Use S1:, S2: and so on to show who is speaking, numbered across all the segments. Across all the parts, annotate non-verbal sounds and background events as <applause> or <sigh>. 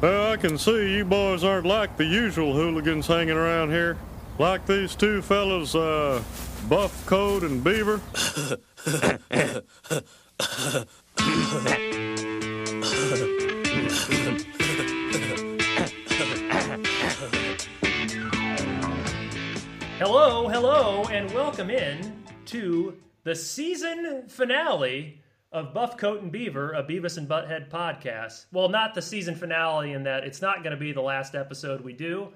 S1: Well, I can see you boys aren't like the usual hooligans hanging around here. Like these two fellas, uh, Buff Coat and Beaver.
S2: Hello, hello, and welcome in to the season finale of Buff Coat and Beaver, a Beavis and Butthead podcast. Well, not the season finale in that it's not going to be the last episode we do,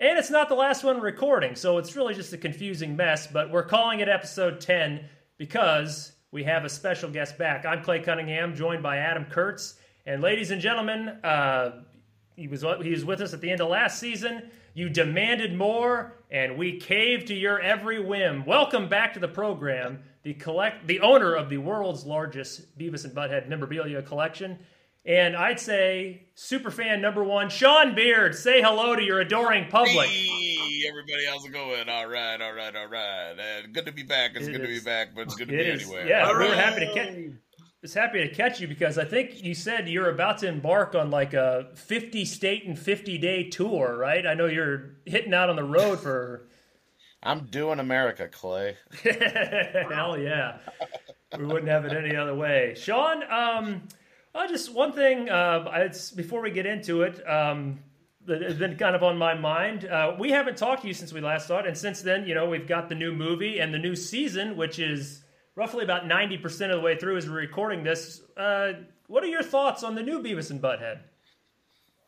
S2: and it's not the last one recording, so it's really just a confusing mess, but we're calling it episode 10 because we have a special guest back. I'm Clay Cunningham, joined by Adam Kurtz, and ladies and gentlemen, uh, he was he was with us at the end of last season. You demanded more, and we caved to your every whim. Welcome back to the program, the collect the owner of the world's largest Beavis and Butthead memorabilia collection. And I'd say super fan number one, Sean Beard. Say hello to your adoring public.
S3: Hey, everybody, how's it going? All right, all right, all right. And good to be back. It's
S2: It
S3: good to be back, but it's good to
S2: It
S3: be
S2: is-
S3: anywhere.
S2: Yeah,
S3: All
S2: we're
S3: right.
S2: happy to catch. Was happy to catch you because I think you said you're about to embark on like a 50 state and 50 day tour, right? I know you're hitting out on the road for
S3: I'm doing America, Clay. <laughs>
S2: Hell yeah. We wouldn't have it any other way. Sean, um, just one thing uh, it's, before we get into it um, that has been kind of on my mind. Uh, we haven't talked to you since we last saw it, and since then, you know, we've got the new movie and the new season, which is roughly about 90% of the way through as we're recording this. Uh, what are your thoughts on the new Beavis and Butthead?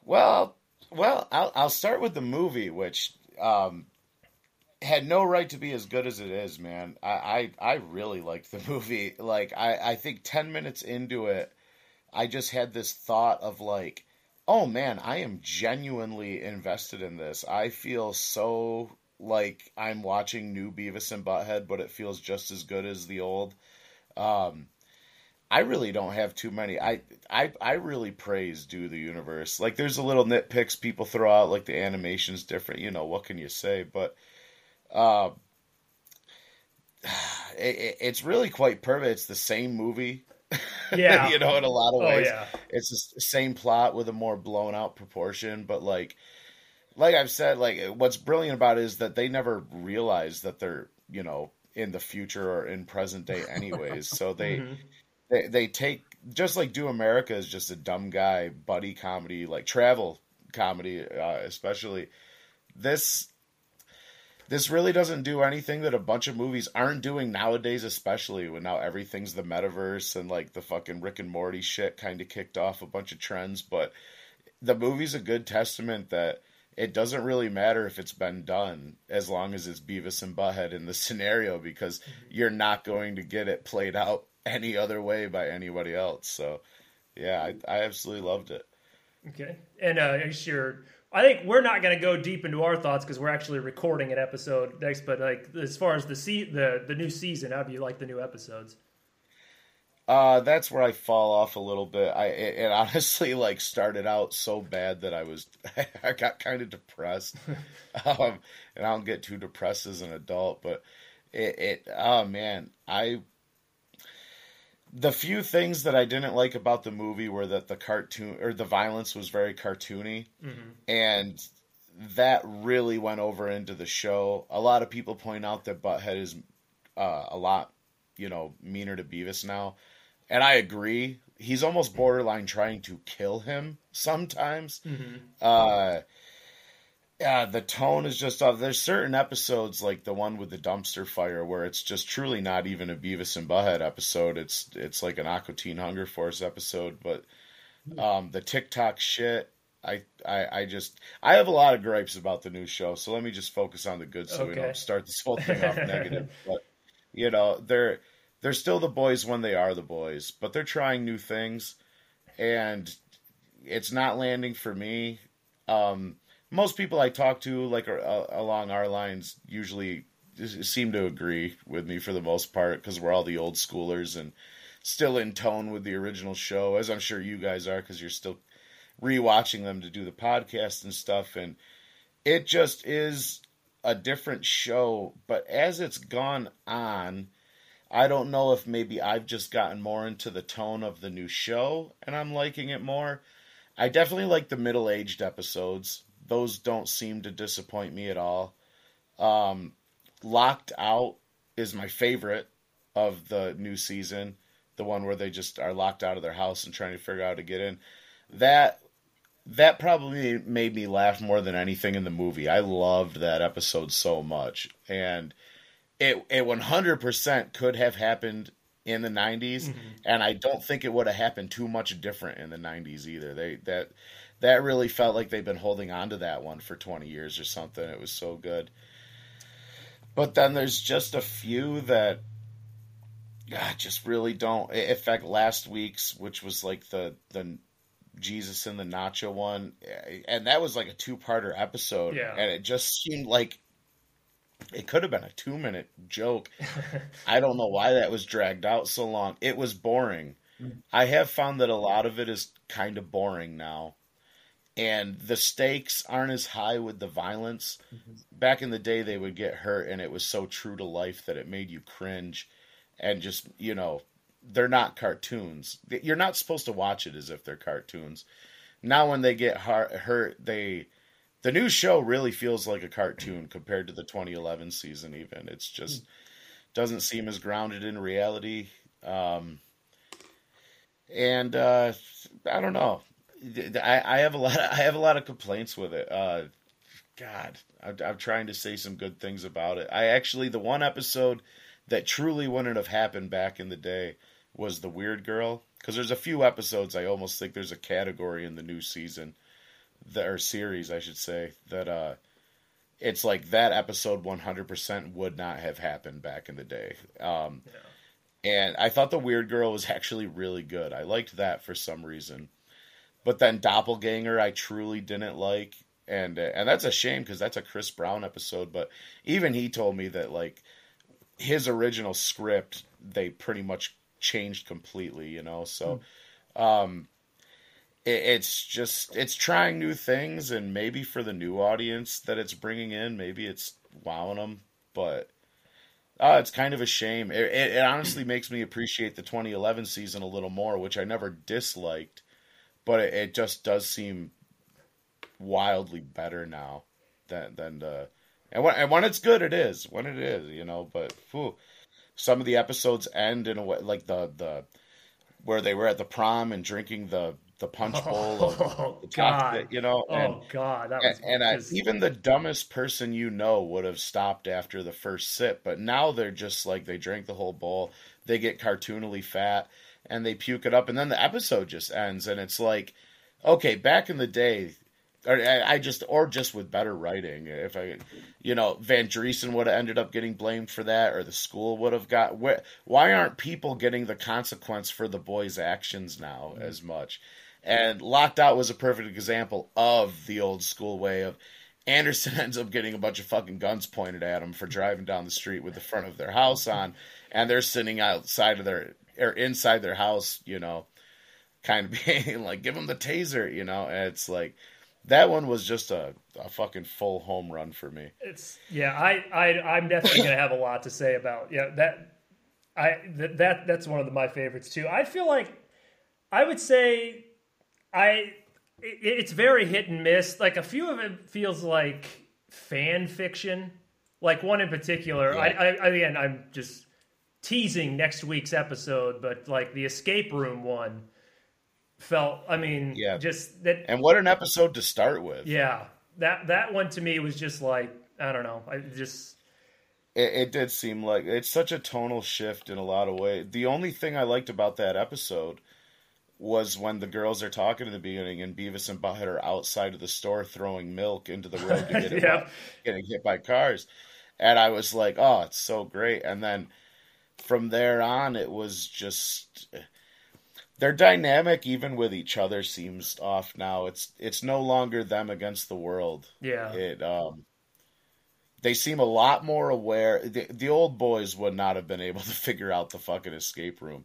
S3: Well, well, I'll, I'll start with the movie, which um, had no right to be as good as it is, man. I, I, I really liked the <laughs> movie. Like, I, I think 10 minutes into it, I just had this thought of, like, oh man, I am genuinely invested in this. I feel so like I'm watching new Beavis and Butthead, but it feels just as good as the old. Um, I really don't have too many. I I I really praise Do the Universe. Like there's a little nitpicks people throw out, like the animation's different. You know what can you say? But uh, <sighs> it, it- it's really quite perfect. It's the same movie. <laughs>
S2: Yeah.
S3: you know, in a lot of
S2: Oh,
S3: ways,
S2: yeah.
S3: it's the same plot with a more blown out proportion. But like, like I've said, like what's brilliant about it is that they never realize that they're you know in the future or in present day anyways. so <laughs> they
S2: Mhm.
S3: they they take just like Do America is just a dumb guy buddy comedy, like travel comedy, uh, especially this. This really doesn't do anything that a bunch of movies aren't doing nowadays, especially when now everything's the metaverse and like the fucking Rick and Morty shit kind of kicked off a bunch of trends. But the movie's a good testament that it doesn't really matter if it's been done as long as it's Beavis and Butthead in the <laughs> scenario because you're not going to get it played out any other way by anybody else. So, yeah, I, I absolutely loved it.
S2: Okay. And uh, I guess. I think we're not going to go deep into our thoughts because we're actually recording an episode next. But like as far as the se- the the new season, how do you like the new episodes?
S3: Uh, that's where I fall off a little bit. I it, it honestly like started out so bad that I was <laughs> I got kind of depressed. <laughs> um, and I don't get too depressed as an adult, but it it oh man, I the few things that I didn't like about the movie were that the cartoon or the violence was very cartoony and that really went over into the show. A lot of people point out that Butthead is uh, a lot, you know, meaner to Beavis now, and I agree. He's almost borderline trying to kill him sometimes. Uh, yeah, the tone is just off. There's certain episodes like the one with the dumpster fire where it's just truly not even a Beavis and Butthead episode. It's it's like an Aqua Teen Hunger Force episode, but um, the TikTok shit. I, I I just I have a lot of gripes about the new show, so let me just focus on the good so we don't start this whole thing off negative. <laughs> But you know, they're they're still the boys when they are the boys, but they're trying new things and it's not landing for me. Um, most people I talk to, like uh, along our lines, usually seem to agree with me for the most part because we're all the old schoolers and still in tone with the original show, as I'm sure you guys are because you're still rewatching them to do the podcast and stuff. And it just is a different show. But as it's gone on, I don't know if maybe I've just gotten more into the tone of the new show and I'm liking it more. I definitely like the middle aged episodes. Those don't seem to disappoint me at all. Um, Locked Out is my favorite of the new season. The one where they just are locked out of their house and trying to figure out how to get in. That that probably made me laugh more than anything in the movie. I loved that episode so much, and it it one hundred percent could have happened in the 90s mm-hmm. and I don't think it would have happened too much different in the 90s either. They that that really felt like they've been holding on to that one for 20 years or something. It was so good. But then there's just a few that God, just really don't. In fact, last week's, which was like the the Jesus and the Nacho one, and that was like a two parter episode,
S2: yeah.
S3: and it just seemed like it could have been a two minute joke. <laughs> I don't know why that was dragged out so long. It was boring. Mm. I have found that a lot of it is kind of boring now. And the stakes aren't as high with the violence. Mm-hmm. Back in the day, they would get hurt, and it was so true to life that it made you cringe. And just, you know, they're not cartoons. You're not supposed to watch it as if they're cartoons. Now, when they get hurt, they the new show really feels like a cartoon compared to the 2011 season even it's just doesn't seem as grounded in reality um, and uh, i don't know I, I, have a lot of, <laughs> i have a lot of complaints with it uh, god I'm, I'm trying to say some good things about it i actually the one episode that truly wouldn't have happened back in the day was the weird girl because there's a few episodes i almost think there's a category in the new season the or series, I should say, that uh, it's like that episode 100% would not have happened back in the day. Um, yeah. And I thought the Weird Girl was <laughs> actually really good. I liked that for some reason. But then Doppelganger, I truly didn't like, and uh, and that's a shame because that's a Chris Brown episode. But even he told me that like his original script, they pretty much changed completely. You know, so. Mm. Um, it's just it's trying new things and maybe for the new audience that it's bringing in maybe it's wowing them but uh, it's kind of a shame it, it, it, honestly makes me appreciate the 2011 season a little more which i never disliked but it, it just does seem wildly better now than than uh and when, and when it's good it is when it is you know but whew, some of the episodes end in a way like the the where they were at the prom and drinking the the punch <laughs> bowl of
S2: oh, the God.
S3: you know.
S2: Oh, and, oh God, that was
S3: and, and I, even the dumbest person you know would have stopped after the first sip, but now they're just like they drink the whole bowl, they get cartoonily fat, and they puke it up, and then the episode just ends, and it's like, okay, back in the day. Or I just, or just with better writing. If I, you know, Van Driessen would have ended up getting blamed for that, or the school would have got. Why aren't people getting the consequence for the boys' actions now mm-hmm. as much? And Locked Out was a perfect example of the old school way of Anderson <laughs> ends up getting a bunch of fucking guns pointed at him for driving down the street with the front of their house on, and they're sitting outside of their or inside their house, you know, kind of <laughs> being like, give them the taser, you know. And it's like that one was just a, a fucking full home run for me.
S2: It's yeah, I I I'm definitely gonna have a lot to say about yeah that I that that's one of my favorites too. I feel like I would say I it's very hit and miss. Like a few of it feels like fan fiction. Like one in particular. Yeah. I, I again I'm just teasing next week's episode, but like the escape room one felt I mean yeah. just that
S3: And what an episode to start with.
S2: Yeah. That that one to me was just like I don't know. I just
S3: it, it did seem like it's such a tonal shift in a lot of ways. The only thing I liked about that episode was when the girls are talking in the beginning and Beavis and Butthead are outside of the store throwing milk into the road to <laughs> get yeah. getting hit by cars. And I was like, oh, it's so great. And then from there on, it was just their dynamic, even with each other, seems off now. It's it's no longer them against the world.
S2: Yeah.
S3: It um they seem a lot more aware. The, the old boys would not have been able <laughs> to figure out the fucking escape room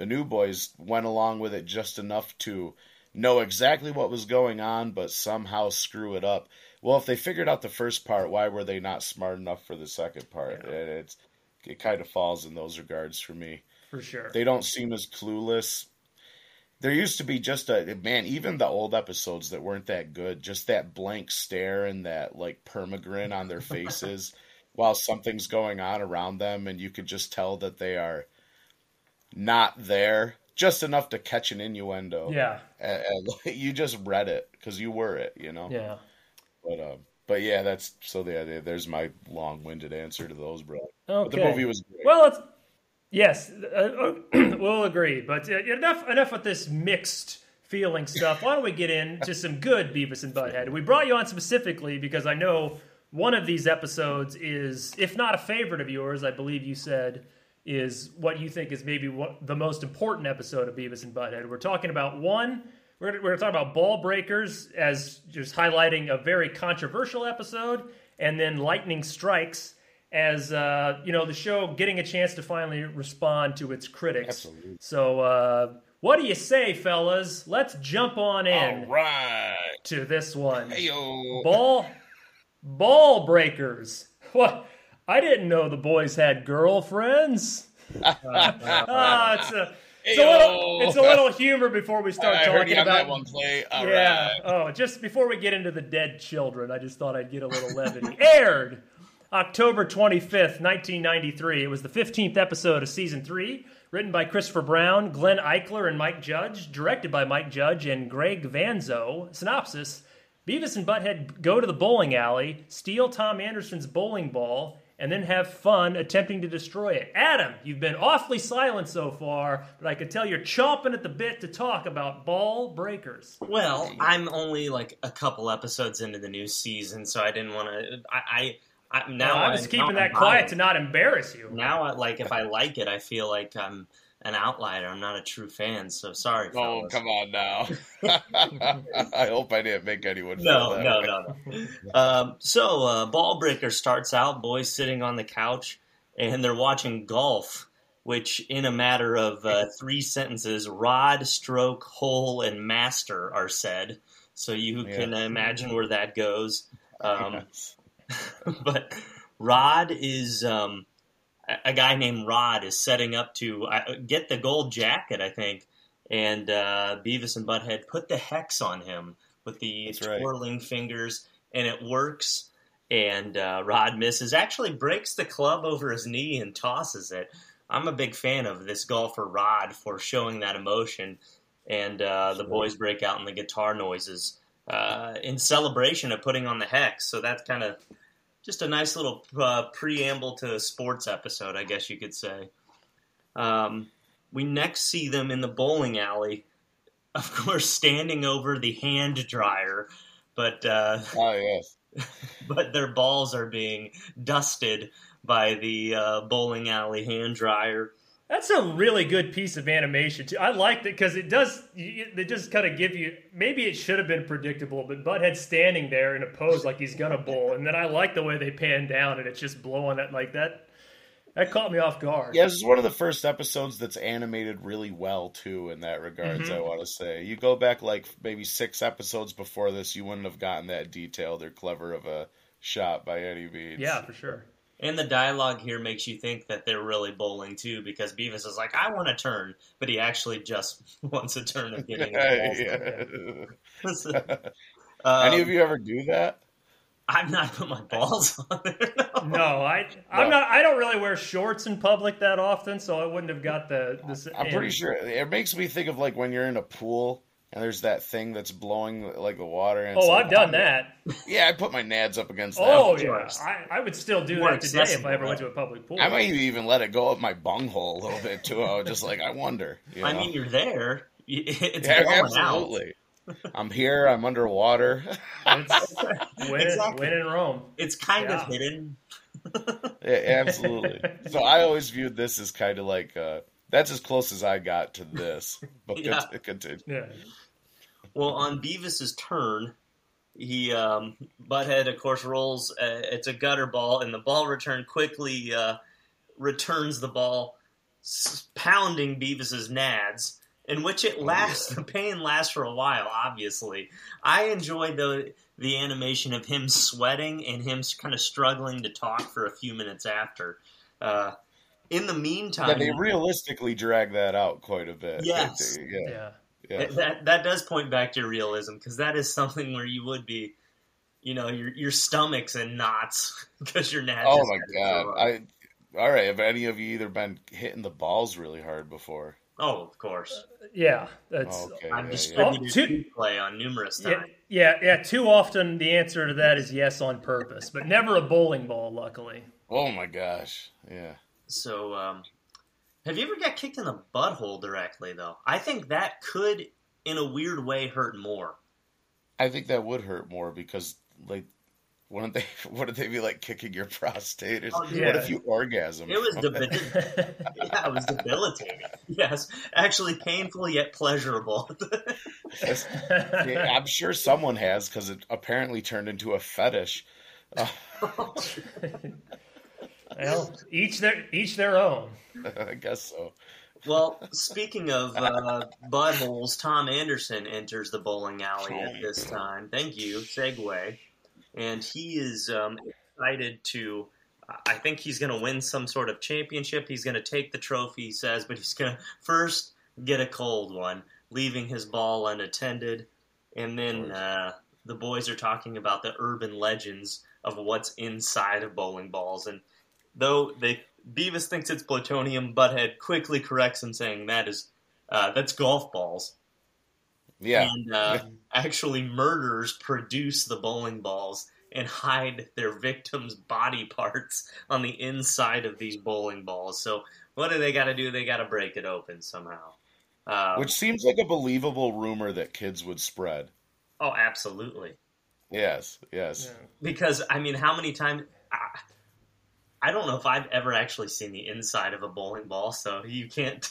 S3: the new boys went along with it just enough to know exactly what was going on, but somehow screw it up. Well, if they figured out the first part, why were they not smart enough for the second part? Yeah. It's it kind of falls in those regards for me.
S2: For sure.
S3: They don't seem as clueless. there used to be just a man, even the old episodes that weren't that good, just that blank stare and that like permagrin on their faces <laughs> while something's going on around them, and you could just tell that they are not there, just enough to catch an innuendo.
S2: Yeah,
S3: and, and <laughs> you just read it because you were it, you know.
S2: Yeah.
S3: But um, but yeah, that's so the there's my long-winded answer to those, bro.
S2: Okay.
S3: But the movie was great.
S2: Well, it's, yes, uh, <clears throat> we'll agree. But uh, enough enough with this mixed feeling stuff. Why don't we get into some good Beavis and Butthead? We brought you on specifically because I know one of these episodes is, if not a favorite of yours, I believe you said is what you think is maybe what, the most important episode of Beavis and Butthead. We're talking about one. We're going to talk about Ball Breakers as just highlighting a very controversial episode, and then Lightning Strikes as uh, you know the show getting a chance to finally respond to its critics.
S3: Absolutely.
S2: So, uh, what do you say, fellas? Let's jump on in
S3: All right.
S2: to this one.
S3: Hey-o.
S2: Ball Ball Breakers. What? I didn't know the boys had girlfriends. <laughs> <laughs> Ah, it's a, it's a little, oh. it's a little humor before we start
S3: I heard
S2: talking about
S3: that one play. All
S2: yeah.
S3: right.
S2: Oh, just before we get into the dead children, I just thought I'd get a little levity. <laughs> Aired October 25th, 1993. It was the 15th episode of season 3, written by Christopher Brown, Glenn Eichler, and Mike Judge, directed by Mike Judge and Gregg Vanzo. Synopsis Beavis and Butthead go to the bowling alley, steal Tom Anderson's bowling ball, and then have fun attempting to destroy it. Adam, you've been awfully silent so far, but I can tell you're chomping at the bit to talk about ball breakers.
S4: Well, I'm only like a couple episodes into the new season, so I didn't want to. I, I, I now
S2: No, I was
S4: now
S2: keeping
S4: I'm
S2: that quiet to not embarrass you.
S4: Now, I, like if I like it, I feel like I'm an outlier. I'm not a true fan. So sorry,
S3: Oh,
S4: fellas.
S3: come on now. <laughs> <laughs> I hope I didn't make anyone feel
S4: No,
S3: that
S4: no,
S3: way.
S4: no, no. um, so, uh, Ball Breaker starts out, boys sitting on the couch, and they're watching golf, which, in a matter of uh, three sentences, rod, stroke, hole, and master are said. So you
S3: Yeah.
S4: can imagine where that goes. Um,
S3: Yes. <laughs>
S4: but Rod is um, a, guy named Rod is setting up to uh, get the gold jacket, I think, and uh, Beavis and Butthead put the hex on him with the
S3: That's right.
S4: twirling fingers, and it works. And uh, Rod misses, actually breaks the club over his knee and tosses it. I'm a big fan of this golfer Rod for showing that emotion, and uh, the boys break out in the guitar noises uh, in celebration of putting on the hex. So that's kind of just a nice little uh, preamble to a sports episode, I guess you could say. Um, we next see them in the bowling alley, <laughs> of course, standing over the hand dryer, but uh,
S3: Oh yes. <laughs>
S4: but their balls are being dusted by the uh, bowling alley hand dryer.
S2: That's a really good piece of animation too. I liked it because it does. It just kind of give you. Maybe it should have been predictable, but Butthead standing there in a pose like he's gonna bowl, and then I like the way they pan down and it's just blowing it like that. That caught me off guard.
S3: Yeah, this is one of the first episodes that's animated really well too. In that regards,
S2: Mhm.
S3: I want to say you go back like maybe six episodes before this, you wouldn't have gotten that detailed or clever of a shot by any means.
S2: Yeah, for sure.
S4: And the dialogue here makes you think that they're really bowling too, because Beavis is like, "I want a turn," but he actually just <laughs> wants a turn of getting the balls.
S3: Yeah. <laughs>
S4: Um,
S3: Any of you ever do that?
S4: I've not put my balls <laughs> on there. No.
S2: No, I I'm
S3: No.
S2: not. I don't really wear shorts in public that often, so I wouldn't have got the. the
S3: I'm pretty sure it makes me think of like when you're in a pool and there's that thing that's blowing like the water. And
S2: Oh,
S3: like,
S2: I've done that.
S3: Yeah, I put my nads up against that.
S2: Oh yeah. I, I would still do
S4: More
S2: that today if I ever went to a public pool.
S3: I might even let it go up my bunghole a little bit too. I was just like, I wonder. You
S4: I mean, you're there. <laughs> It's
S3: yeah,
S4: blowing out.
S3: absolutely. I'm here. I'm underwater. <laughs>
S2: It's win,
S4: Exactly.
S2: win in Rome.
S4: It's kind
S2: Yeah.
S4: of hidden.
S3: Yeah, absolutely. So I always viewed this as kind of like uh, that's as close as I got to this. <laughs> But
S4: Yeah.
S3: cont- <laughs> continue.
S2: Yeah.
S4: Well, on Beavis's turn, he um, Butthead, of course, rolls. Uh, it's a gutter ball, and the ball return quickly uh, returns the ball, pounding Beavis's nads. In which it lasts, <laughs> the pain lasts for a while. Obviously, I enjoyed the the animation of him sweating and him kind of struggling to talk for a few minutes after. Uh, in the meantime,
S3: Yeah, they realistically drag that out quite a bit.
S4: Yes.
S3: They- they- yeah.
S2: Yeah.
S3: Yeah.
S4: That that does point back to realism because that is something where you would be, you know, your your stomach's in knots <laughs> because you're nads.
S3: Oh my god!
S4: throw.
S3: I all right. Have any of you either been hitting the balls really hard before?
S4: Oh, of course.
S2: Yeah, that's
S3: Oh, okay,
S4: I've
S3: yeah, yeah.
S4: distributed
S2: Oh, two-
S4: two play on numerous
S2: yeah,
S4: times.
S2: yeah, yeah. Too often the answer to that is yes on purpose, but never a bowling ball. Luckily,
S3: Oh my gosh! Yeah.
S4: So, um, have you ever got kicked in the butthole directly though? I think that could, in a weird way, hurt more.
S3: I think that would hurt more because like wouldn't they <laughs> wouldn't they be like kicking your <laughs> prostate? Or,
S4: Oh,
S3: What if you orgasm?
S4: It was
S3: from
S4: debil- <laughs> yeah, it was debilitating. Yes, actually painful yet pleasurable.
S3: Yes. Yeah, I'm sure someone has because it apparently turned into a fetish. Uh,
S2: well, each their each their own. <laughs>
S3: I guess so.
S4: well, speaking of uh, buttholes, Tom Anderson enters the bowling alley at this time. Thank you, segue, and he is um, excited to. I think he's going to win some sort of championship. He's going to take the trophy, he says, but he's going to first get a cold one, leaving his ball unattended. And then uh, the boys are talking about the urban legends of what's inside of bowling balls. And though they Beavis thinks it's plutonium, Butthead quickly corrects him, saying that is uh, that's golf balls.
S3: Yeah.
S4: And uh, actually, murderers produce the bowling balls and hide their victims' body parts on the inside of these bowling balls. So, what do they got to do? They got to break it open somehow. Uh,
S3: Which seems like a believable rumor that kids would spread.
S4: oh, absolutely.
S3: Yes, yes.
S2: Yeah.
S4: Because I mean, how many times? I, I don't know if I've ever actually seen the inside of a bowling ball, so you can't.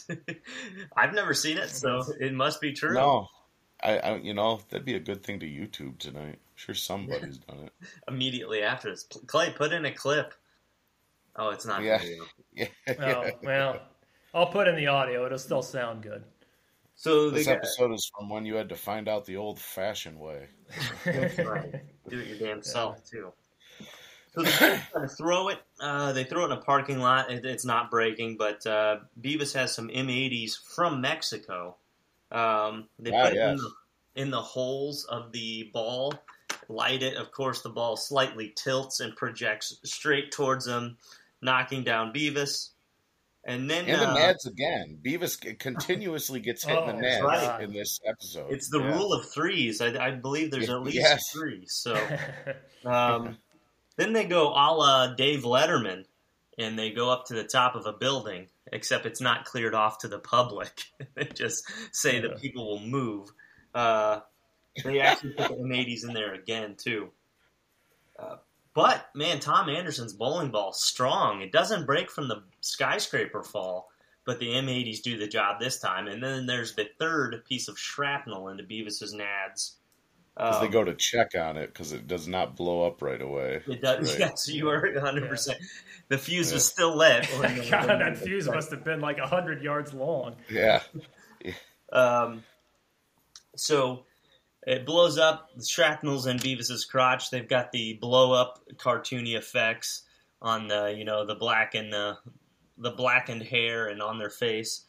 S4: <laughs> I've never seen it, so it must be true.
S3: No, I, I, you know, that'd be a good thing to YouTube tonight. I'm sure somebody's <laughs> done it.
S4: Immediately after this, Clay, put in a clip. Oh, it's not
S3: Yeah.
S4: video. <laughs>
S3: Yeah.
S2: Oh, well, I'll put in the audio. It'll still sound good.
S4: So
S3: This
S4: got,
S3: episode is from when you had to find out the old-fashioned way.
S4: Right. Do it your damn self too. So they try to throw it. Uh, they throw it in a parking lot. It, it's not breaking, but uh, Beavis has some M80s from Mexico. Um, they
S3: Ah,
S4: put it in the, in the holes of the ball, light it. Of course, the ball slightly tilts and projects straight towards them, knocking down Beavis. And then
S3: And the
S4: uh,
S3: nads again. Beavis continuously gets hit in the
S2: Oh,
S3: nads
S4: right.
S3: in this episode.
S4: it's the
S3: Yeah.
S4: rule of threes. I, I believe there's at least
S3: Yes.
S4: three. So. <laughs> Um, then they go a la Dave Letterman, and they go up to the top of a building, except it's not cleared off to the public. <laughs> they just say
S2: Yeah.
S4: that people will move. Uh, they actually put the M80s in there again, too. Uh, but, man, Tom Anderson's bowling ball strong. It doesn't break from the skyscraper fall, but the M80s do the job this time. And then there's the third piece of shrapnel into Beavis's nads.
S3: Because they
S4: Um,
S3: go to check on it because it does not blow up right away.
S4: It does.
S3: Right. <laughs>
S4: Yes, you are 100. percent The fuse
S3: Yeah.
S4: was still lit. when <laughs>
S2: God, that fuse must have been like hundred yards long.
S3: Yeah. <laughs>
S4: Um, so it blows up. The shrapnel's in Beavis's crotch. They've got the blow up cartoony effects on the you know the black and the the blackened hair and on their face.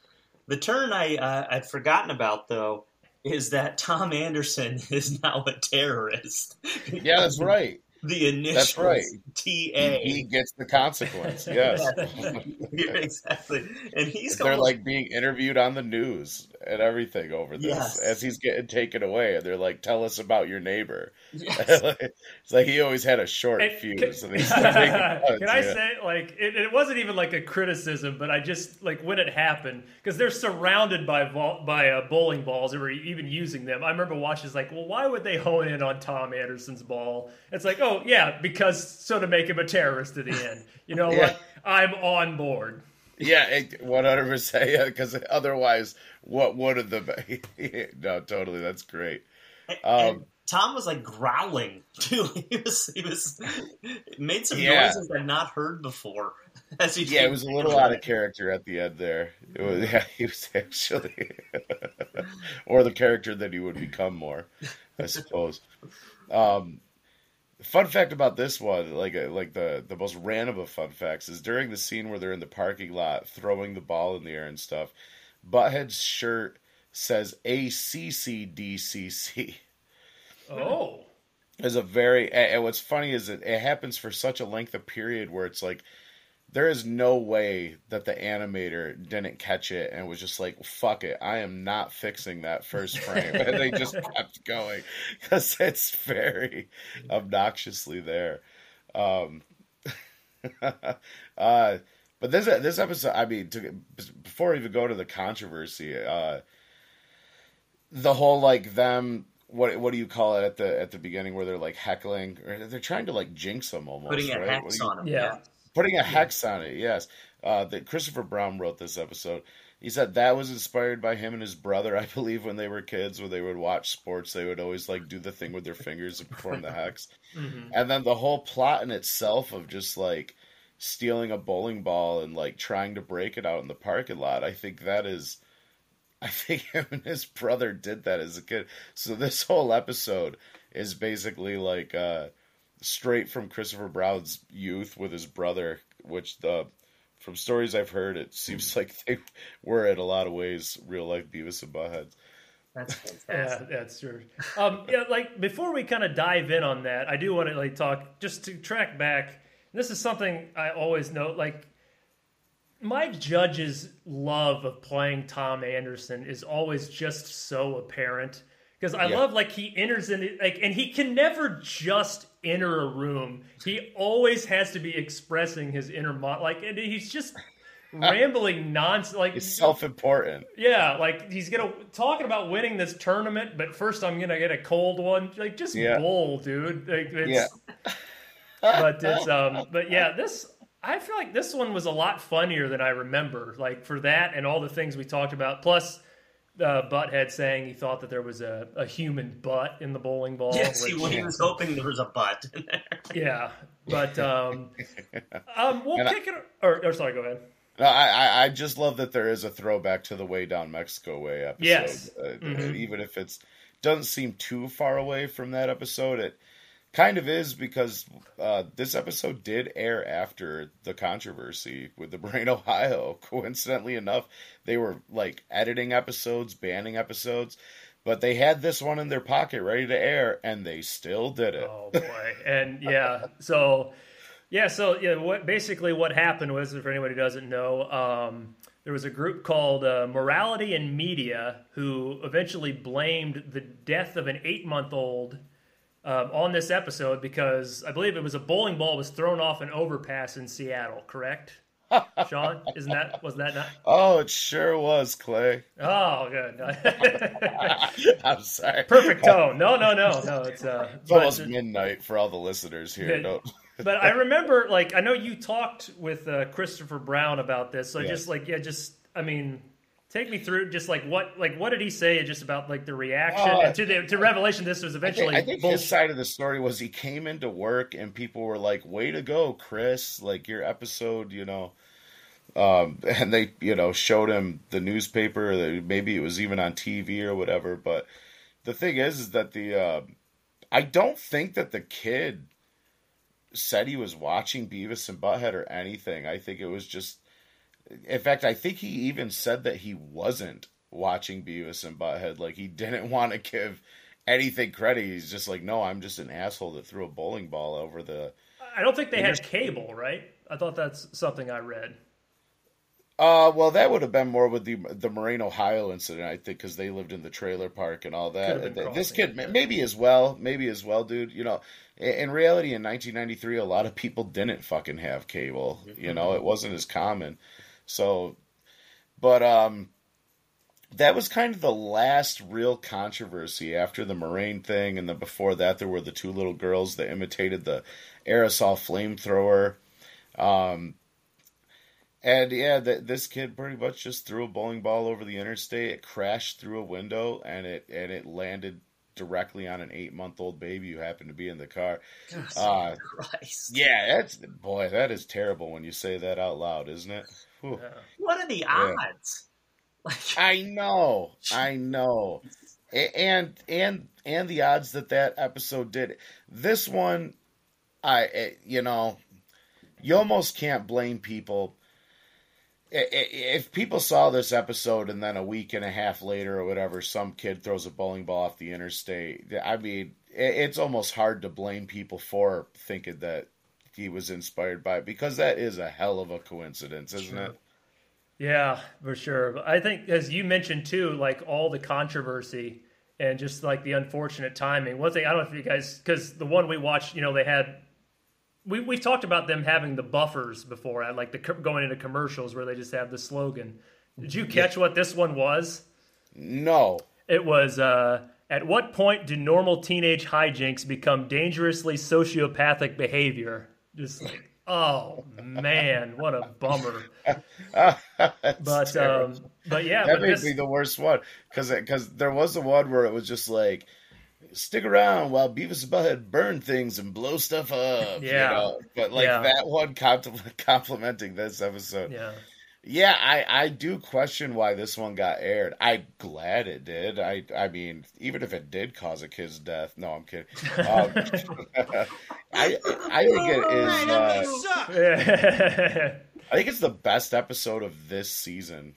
S4: The turn I uh, I'd forgotten about though is that Tom Anderson <laughs> is now a terrorist.
S3: Yeah, that's <laughs> right.
S4: The initial
S3: That's right.
S4: T
S3: He,
S4: A.
S3: he gets the consequence. <laughs> Yes.
S4: Yeah, exactly. And he's
S3: They're
S4: almost-
S3: like being interviewed on the news and everything over this
S4: Yes.
S3: as he's getting taken away. And they're like, "Tell us about your neighbor."
S4: Yes. <laughs>
S3: it's like he always had a short
S2: And
S3: fuse.
S2: Can,
S3: and he's <laughs> taking cuts,
S2: can I
S3: yeah.
S2: say, like, it, it wasn't even like a criticism, but I just like when it happened because they're surrounded by vol- by uh, bowling balls that were even using them. I remember watching, it's like, well, why would they hone in on Tom Anderson's ball? It's like, oh yeah, because so to make him a terrorist at the end. You know <laughs>
S3: Yeah.
S2: what? I'm on board.
S3: Yeah, one hundred percent. Yeah, because otherwise, what would have the? <laughs> no, totally. That's great. Um,
S4: Tom was like growling <laughs> too. He was he was made some
S3: Yeah.
S4: noises I've not heard before. <laughs> As he
S3: Yeah, it was a little out of character at the end there. It was, yeah, he was actually, or the character that he would become more, I suppose. Um, fun fact about this one, like uh, like the the most random of fun facts, is during the scene where they're in the parking lot throwing the ball in the air and stuff. Butthead's shirt says ACCDCC.
S2: Oh.
S3: Is a very and what's funny is it, it happens for such a length of period where it's like there is no way that the animator didn't catch it and was just like, fuck it, I am not fixing that first frame. and they just <laughs> kept going because it's very obnoxiously there. Um, <laughs> uh, but this this episode, I mean, to, before we even go to the controversy, uh, the whole like them what what do you call it at the at the beginning where they're like heckling or they're trying to like jinx them almost
S4: Putting a
S3: right?
S4: hex
S3: You-
S4: on him.
S2: Yeah.
S3: Putting a hex on it yes. Uh that christopher brown wrote this episode. He said that was inspired by him and his brother <laughs> i believe when they were kids when they would watch sports. They would always like do the thing with their fingers and perform the <laughs> hex.
S2: Mhm.
S3: and then the whole plot in itself of just like stealing a bowling ball and like trying to break it out in the parking lot i think that is <laughs> i think him and his brother did that as a kid. So this whole episode is basically like uh straight from christopher brown's youth with his brother which the from stories i've heard it seems like they were in a lot of ways real life beavis and butthead
S4: That's <laughs>
S2: Yeah, that's true. Um, yeah, like before we kind of dive in on that, I do want to like talk just to track back. This is something I always note. Like Mike Judge's love of playing Tom Anderson is always just so apparent because I
S3: Yeah.
S2: love like he enters in it, like and he can never just enter a room. He always has to be expressing his inner mo- like and he's just <laughs> rambling nonsense. Like
S3: it's self-important
S2: yeah, like he's gonna talking about winning this tournament, but first I'm gonna get a cold one. Like just
S3: Yeah.
S2: bull, dude. Like, it's,
S3: Yeah.
S2: but it's um, <laughs> but yeah, this I feel like this one was a lot funnier than I remember. Like for that and all the things we talked about, plus. Uh, Butthead saying he thought that there was a, a human butt in the bowling ball.
S4: Yes, he,
S2: which-
S4: he was hoping there was a butt in there.
S2: yeah, but um, <laughs> um, we'll
S3: And I-
S2: kick it. Or, or sorry, go ahead.
S3: No, I, I I just love that there is a throwback to the Way Down Mexico Way episode.
S2: Yes.
S3: Uh,
S2: Mhm.
S3: Even if it's doesn't seem too far away from that episode, it kind of is because uh, this episode did air after the controversy with the Moraine <laughs> Ohio. Coincidentally enough, they were like editing episodes, banning episodes, but they had this one in their pocket ready to air, and they still did it.
S2: Oh boy, and yeah, <laughs> so yeah, so yeah, what basically what happened was, for anyone who doesn't know, um, there was a group called uh, Morality and Media who eventually blamed the death of an eight-month-old um, on this episode because I believe it was a bowling ball was thrown off an overpass in Seattle. Correct, <laughs> Sean? Isn't that was that not?
S3: Oh, it sure was, Clay.
S2: Oh, good. <laughs> <laughs>
S3: I'm sorry.
S2: Perfect tone. No, no, no, no. It's uh,
S3: It's
S2: but-
S3: almost midnight for all the listeners here.
S2: Yeah.
S3: Don't.
S2: but I remember, like, I know you talked with uh, Christopher Brown about this. So
S3: Yes.
S2: just like, yeah, just, I mean, take me through just like what, like, what did he say just about like the reaction
S3: Uh,
S2: to the to revelation? This was
S3: I
S2: eventually
S3: think, I think his side of the story was he came into work and people were like, "Way to go, Chris! Like your episode, you know." Um, <laughs> and they, you know, showed him the newspaper. That maybe it was even on TV or whatever. But the thing is, is that the uh, I don't think that the kid said he was watching Beavis and Butthead or anything. I think it was just. In fact, I think he even said that he wasn't watching Beavis and Butthead. Like he didn't <laughs> want to give anything credit. He's just like, no, I'm just an asshole that threw a bowling ball over the.
S2: I don't think they had cable, right? I thought that's something I read.
S3: Uh, well, that would have been more with the the Moraine, Ohio incident, I think, because they lived in the trailer park and all that. This kid,
S2: it,
S3: maybe as well, maybe as well, dude. You know, in reality, in 1993, a lot of people didn't fucking have cable. You know, it wasn't as common. So, but um, that was kind of the last real controversy after the Moraine thing, and then before that, there were the two little girls that imitated the aerosol flamethrower. Um, and yeah, th- this kid pretty much just threw a bowling ball over the interstate. It crashed through a window, and it and it landed directly on an eight month old baby who happened to be in the car. Uh,
S4: Christ.
S3: yeah, that's boy, that is terrible when you say that out loud, isn't it? Whew.
S2: Yeah.
S4: What are the odds? <laughs> Like,
S3: I know, <laughs> I know, and and and the odds that that episode did this one, I eh, you know, you almost can't blame people. i- i- if people saw this episode and then a week and a half later or whatever, some kid throws a bowling ball off the interstate, I mean, it's almost hard to blame people for thinking that he was inspired by because that is a hell of a coincidence, isn't it?
S2: Yeah, for sure. I think, as you mentioned too, like all the controversy and just like the unfortunate timing. One thing I don't know if you guys, because the one we watched, you know, they had. We we've talked about them having the buffers before, like the going into commercials where they just have the slogan. Did you catch what this one was?
S3: No.
S2: It was. uh At what point do normal teenage hijinks become dangerously sociopathic behavior? Just like, oh man, what a bummer. <laughs> But
S3: terrible.
S2: um, but yeah,
S3: that
S2: but
S3: may
S2: this,
S3: be the worst one because because there was the one where it was just like stick around while Beavis and Butthead burn things and blow stuff up.
S2: Yeah.
S3: you know? but like
S2: Yeah.
S3: that one compl- <laughs> complimenting this episode.
S2: yeah.
S3: Yeah, I I do question why this one got aired. I'm glad it did. I I mean, even if it did cause a kid's death, no, I'm kidding. Um, <laughs> I I think it is. Uh, <laughs> I think it's the best episode of this season.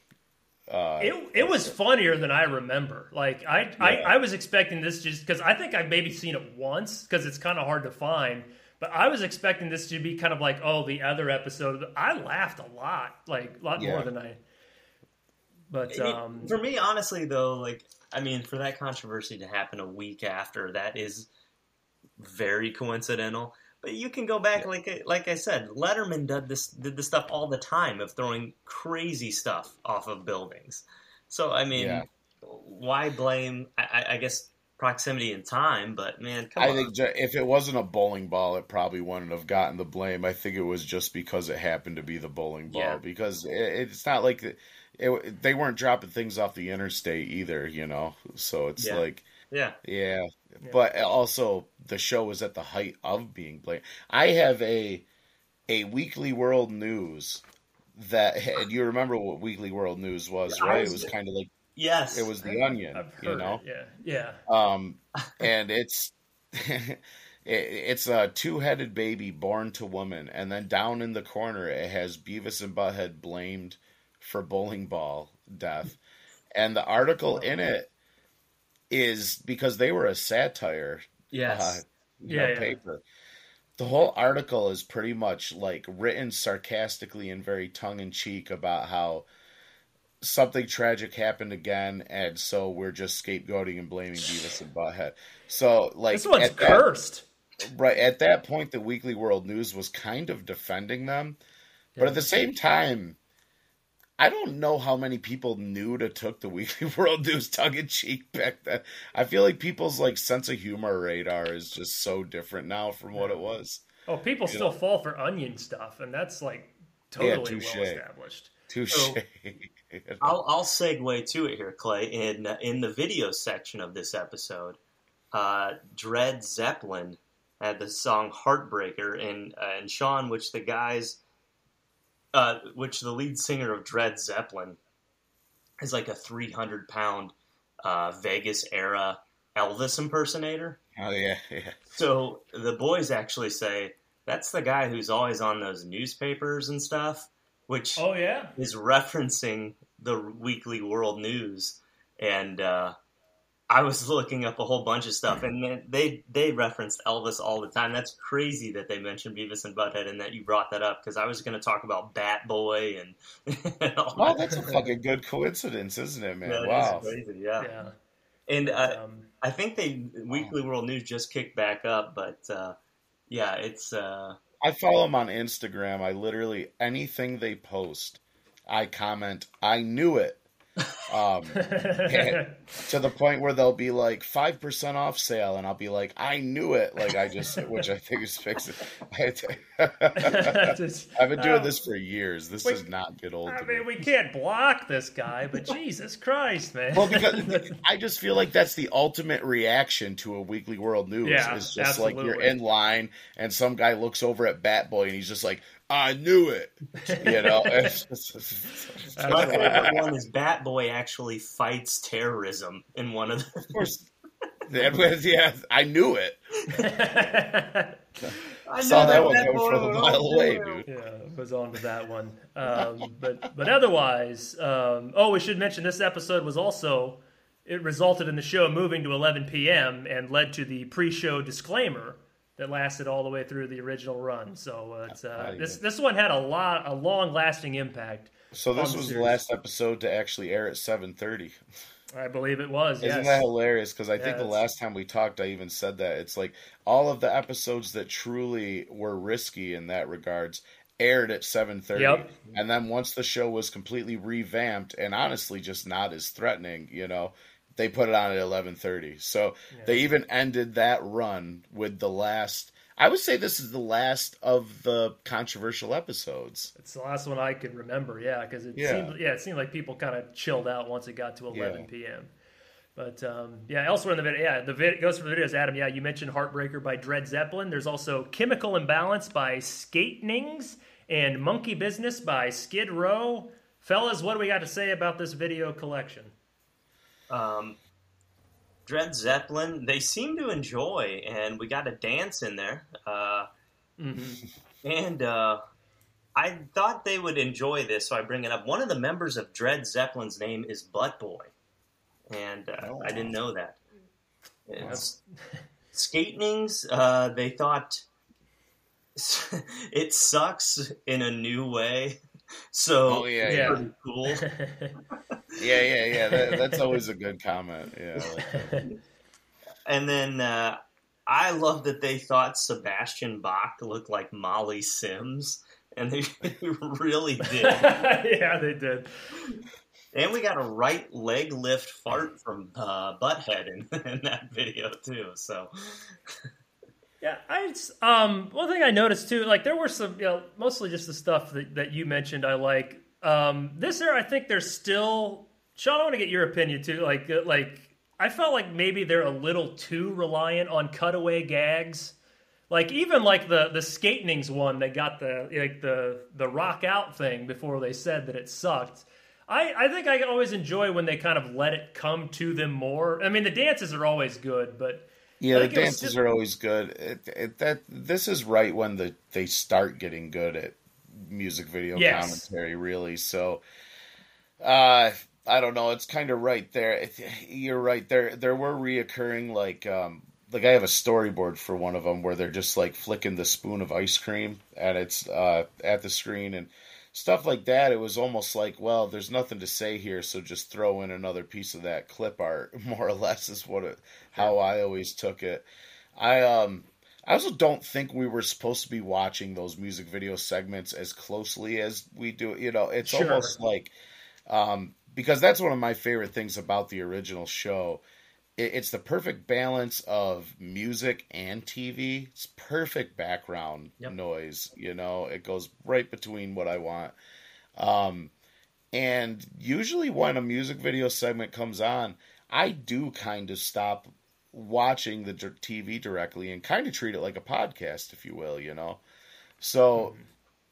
S3: Uh,
S2: it it was funnier than I remember. Like I I, I was expecting this just because I think I've maybe seen it once because it's kind of hard to find. But I was expecting this to be kind of like oh the other episode. I laughed a lot, like a lot more than I. But
S4: It-
S2: um,
S4: for me, honestly, though, like I mean, for that controversy to happen a week after, that is very coincidental. But you can go back, like I- like I said, Letterman did this did this stuff all the time of throwing crazy stuff off of buildings. So I mean,
S3: Yeah.
S4: why blame? I, I- I guess proximity and time, but man, come on
S3: I
S4: on.
S3: think if it wasn't a bowling ball, it probably wouldn't have gotten the blame. I think it was just because it happened to be the bowling ball.
S4: Yeah.
S3: Because it, it's not like it, it, they weren't dropping things off the interstate either, you know. So it's
S4: Yeah.
S3: like,
S4: yeah,
S3: yeah. But also, the show was at the height of being blamed. I have a a Weekly World News that, and you remember what Weekly World News was,
S4: Yeah,
S3: right?
S4: was-
S3: it was kind of like
S4: yes,
S3: it was the Onion,
S2: I've heard
S3: you know.
S2: it. Yeah, yeah.
S3: Um, <laughs> and it's <laughs> it, it's a two-headed baby born to woman, and then down in the corner it has Beavis and Butthead blamed for bowling ball death, <laughs> and the article in it is because they were a satire
S4: yes.
S3: uh, you
S2: Yeah,
S3: know,
S2: yeah.
S3: paper. The whole article is pretty much like written sarcastically and very tongue in cheek about how something tragic happened again, and so we're just scapegoating and blaming Beavis and Butthead. So, like,
S2: This one's
S3: at that,
S2: cursed.
S3: right at that point, the Weekly World News was kind of defending them, but at the same time, I don't know how many people knew to took the Weekly <laughs> World News tongue in cheek back then. I feel like people's like sense of humor radar is just so different now from what it was.
S2: Oh, people still fall for onion stuff, and that's like totally
S3: touche.
S2: well established.
S3: Touche.
S4: So- <laughs> <laughs> I'll I'll segue to it here, Clay. In in the video section of this episode, uh, Dred Zeppelin had the song "Heartbreaker," and uh, and Sean, which the guys, uh, which the lead singer of Dred Zeppelin is like a three hundred pound uh, Vegas era Elvis impersonator.
S3: oh yeah, <laughs> yeah.
S4: So the boys actually say that's the guy who's always on those newspapers and stuff, which
S2: Oh yeah,
S4: is referencing the Weekly World News, and uh, I was <laughs> looking up a whole bunch of stuff, and they they referenced Elvis all the time. That's crazy that they mentioned Beavis and Butthead, and that you brought that up because I was going to talk about Bat Boy and, <laughs> and all
S3: Oh,
S4: that.
S3: that's a fucking good coincidence, isn't it, man?
S4: That is
S3: wow.
S4: crazy, yeah.
S2: yeah.
S4: And uh,
S2: Um,
S4: I think they Weekly World News just kicked back up, but uh, yeah, it's.
S3: I follow them on Instagram. I literally anything they post, I comment. I knew it. Um, to the point where they'll be like five percent off sale, and I'll be like, I knew it. Like I just, which I think is fixing. <laughs> <laughs>
S2: Just-
S3: I've been doing
S2: uh,
S3: this for years. This
S2: we-
S3: does not get old
S2: I
S3: to me.
S2: mean, we can't block this guy, but Jesus Christ, man.
S3: Well, because <laughs> I just feel like that's the ultimate reaction to a Weekly World News.
S2: Yeah,
S3: is just like you're in line and some guy looks over at Bat Boy and he's just like, "I knew it," you know. <laughs> It's just-
S4: my favorite one is Bat Boy actually fights terrorism in one of the.
S3: of course, yeah, I knew it. <laughs>
S4: I
S3: saw that
S4: know
S3: one
S4: that
S3: coming from a mile away, dude.
S2: Yeah, was on to that one. Um, but but otherwise, um, oh, we should mention this episode was also it resulted in the show moving to 11 p.m. and led to the pre-show disclaimer that lasted all the way through the original run. So uh, it's, uh, this this one had a lot a long-lasting impact.
S3: So this
S2: the
S3: was the last episode to actually air at 7:30.
S2: I believe it was.
S3: Isn't
S2: yes.
S3: that hilarious? Because I think the
S2: Yes.
S3: last time we talked, I even said that it's like all of the episodes that truly were risky in that regards aired at 7:30,
S2: Yep.
S3: and then once the show was completely revamped and honestly just not as threatening, you know, they put it on at 11:30. So they even ended that run with the last. I would say this is the last of the controversial episodes.
S2: It's the last one I can remember, yeah, because it
S3: Yeah.
S2: seemed yeah, it seemed like people kind of chilled out once it got to 11
S3: Yeah.
S2: p.m. But um, yeah, elsewhere in the video, yeah, the vid- goes for the videos. Adam, yeah, you mentioned Heartbreaker by Dred Zeppelin. There's also Chemical Imbalance by Skatenigs and Monkey Business by Skid Row. Fellas, what do we got to say about this video collection?
S4: Um, Dred Zeppelin, they seem to enjoy, and we got a dance in there. Uh, And uh, I thought they would enjoy this, so I bring it up. One of the members of Dred Zeppelin's name is Butt Boy, and uh,
S3: Oh,
S4: I didn't know that. It's, <laughs> Skatenigs, uh, they thought <laughs> it sucks in a new way. <laughs> So
S3: Oh yeah,
S2: Yeah.
S3: yeah,
S4: pretty cool.
S3: Yeah, yeah, yeah. That, <laughs> that's always a good comment. Yeah. Like.
S4: And then uh, I love that they thought Sebastian Bach looked like Molly Sims, and they <laughs> really did. <laughs>
S2: yeah, they did.
S4: and we got a right leg lift fart from uh, Butthead in, in that video too. So
S2: Yeah, I um one thing I noticed too, like there were some, you know, mostly just the stuff that, that you mentioned. I like um this year. I think there's still Sean. I want to get your opinion too. Like uh, like I felt like maybe they're a little too reliant on cutaway gags. Like even like the the Skatenigs one, they got the like the the rock out thing before they said that it sucked. I, I think I always enjoy when they kind of let it come to them more. I mean, the dances are always good, but
S3: Yeah, the
S2: think it was
S3: dances
S2: just-
S3: are always good. It, it, that this is right when the they start getting good at music video
S2: Yes.
S3: commentary, really. So, uh, I don't know. It's kind of right there. It, you're right. There there were reoccurring like um like I have a storyboard for one of them where they're just like flicking the spoon of ice cream and it's uh at the screen and stuff like that. It was almost like, well, there's nothing to say here, so just throw in another piece of that clip art. <laughs> More or less is what it, how I always took it. I um I also don't think we were supposed to be watching those music video segments as closely as we do. You know, it's
S2: Sure.
S3: almost like um because that's one of my favorite things about the original show. It, it's the perfect balance of music and TV. It's perfect background
S2: Yep.
S3: noise. You know, it goes right between what I want. Um, and usually when a music video segment comes on, I do kind of stop watching the TV directly and kind of treat it like a podcast, if you will, you know? So mm-hmm.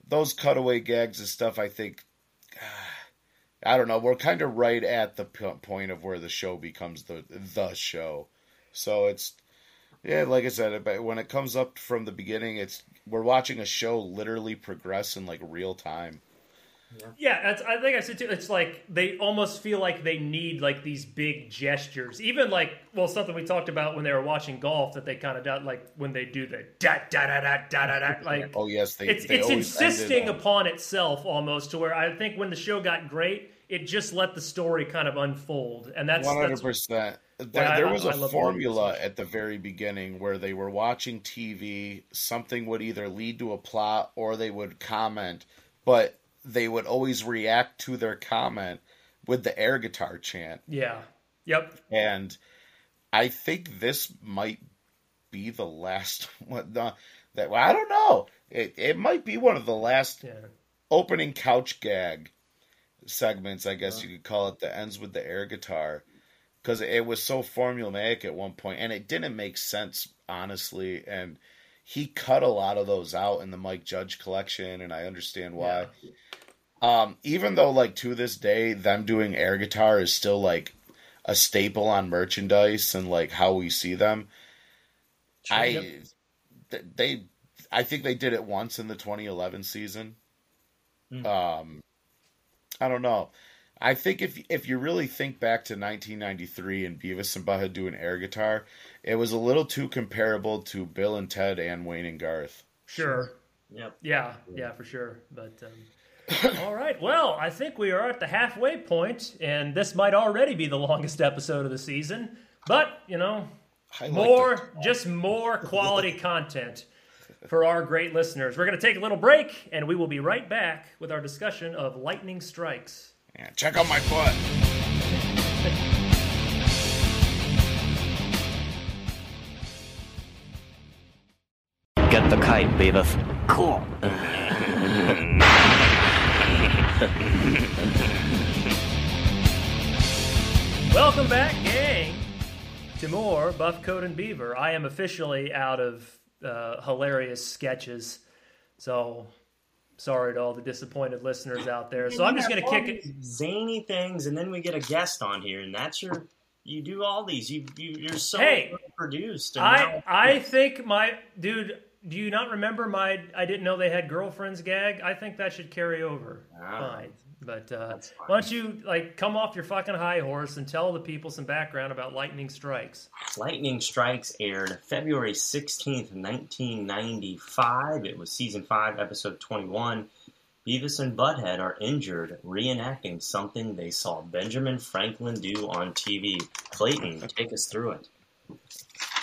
S3: those cutaway gags and stuff, I think, ah, I don't know, we're kind of right at the point of where the show becomes the the show. So it's, yeah, like I said, but when it comes up from the beginning, it's we're watching a show literally progress in like real time.
S2: Yeah, that's, I think I said too. It's like they almost feel like they need like these big gestures, even like well, something we talked about when they were watching golf that they kind of got like when they do the da da da da da da da <laughs> like
S3: Oh yes, they.
S2: it's
S3: they
S2: it's insisting
S3: on-
S2: upon itself almost to where I think when the show got great, it just let the story kind of unfold, and that's
S3: One hundred percent. There,
S2: I- I-
S3: was
S2: I
S3: a
S2: love
S3: formula at the very beginning where they were watching TV. Something would either lead to a plot or they would comment, but they would always react to their comment with the air guitar chant.
S2: yeah, yep,
S3: And I think this might be the last <laughs> one. The, that well, I don't know. It it might be one of the last
S2: yeah.
S3: opening couch gag segments, I guess uh-huh. you could call it, that ends with the air guitar. Because it was so formulaic at one point, and it didn't make sense, honestly. And he cut a lot of those out in the Mike Judge collection, and I understand why. Um, even though, like, to this day, them doing air guitar is still, like, a staple on merchandise and, like, how we see them. I,
S2: Yep.
S3: th- they, I think they did it once in the 2011 season.
S4: Hmm.
S3: Um, I don't know. I think if if you really think back to 1993 and Beavis and Butthead doing air guitar, it was a little too comparable to Bill and Ted and Wayne and Garth.
S2: Sure.
S4: Yep.
S2: Yeah, yeah, for sure. But um, <coughs> all right, well, I think we are at the halfway point, and this might already be the longest episode of the season. But you know,
S3: like
S2: more,
S3: the-
S2: just more quality <laughs> content for our great listeners. We're going to take a little break, and we will be right back with our discussion of lightning strikes.
S3: Yeah, check out my butt.
S5: Kite, Beavis. Cool.
S2: Welcome back, gang, to more Buff Coat and Beaver. I am officially out of uh, hilarious sketches, so sorry to all the disappointed listeners out there. So I'm just going to kick it.
S4: zany things, and then we get a guest on here, and that's your. You do all these. You, you you're so
S2: Hey,
S4: produced. And
S2: I
S4: now-
S2: I think my dude. Do you not remember my? I didn't know they had girlfriends gag. I think that should carry over.
S4: Ah.
S2: Fine, but uh,
S4: fine.
S2: why don't you like come off your fucking high horse and tell the people some background about lightning strikes?
S4: Lightning Strikes aired February 16th, 1995. It was season 5, episode 21. Beavis and Butthead are injured reenacting something they saw Benjamin Franklin do on TV. Clayton, take us through it.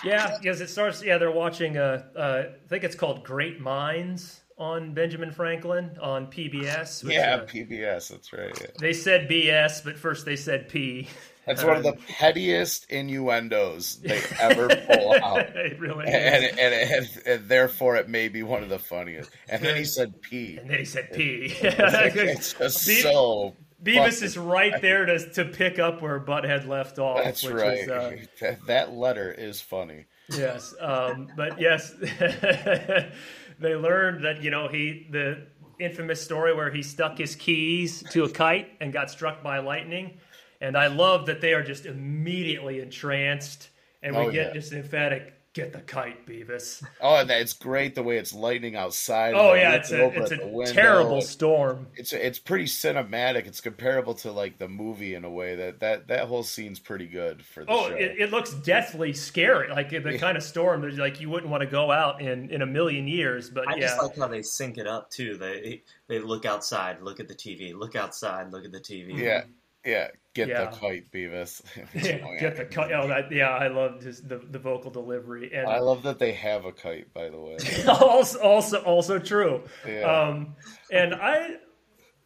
S2: Yeah, because it starts. Yeah, they're watching. Uh, uh, I think it's called Great Minds on Benjamin Franklin on PBS. which,
S3: Yeah,
S2: uh,
S3: PBS. That's right. Yeah.
S2: they said BS, but first they said P.
S3: That's one of the pettiest innuendos they <laughs> ever pull out. <laughs>
S2: it really is.
S3: And, and, and, and therefore, it may be one of the funniest. And then he said "P."
S2: And then he said P. <laughs>
S3: It's just so.
S2: Beavis is right there to to pick up where Butthead left off.
S3: That's
S2: which
S3: right.
S2: Is, uh, <laughs>
S3: that, that letter is funny.
S2: yes, um, but yes, <laughs> they learned that you know he the infamous story where he stuck his keys to a kite and got struck by lightning, and I love that they are just immediately entranced, and we
S3: Oh,
S2: get
S3: yeah.
S2: just emphatic. Get the kite, Beavis.
S3: Oh, and it's great the way it's lightning outside.
S2: Oh yeah, it's a it's a terrible storm.
S3: It's it's pretty cinematic. It's comparable to like the movie in a way that that that whole scene's pretty good for the
S2: Oh,
S3: show.
S2: it, it looks deathly scary. Like the kind of storm that like you wouldn't want to go out in in a million years. But
S4: I
S2: yeah,
S4: just like how they sync it up too. They they look outside, look at the TV, look outside, look at the TV.
S3: yeah, yeah. Get
S2: Yeah.
S3: the kite, Beavis. <laughs>
S2: get the kite. Oh, that yeah, I love just the the vocal delivery and
S3: I love that they have a kite, by the way. <laughs>
S2: also also also true.
S3: Yeah.
S2: Um, and I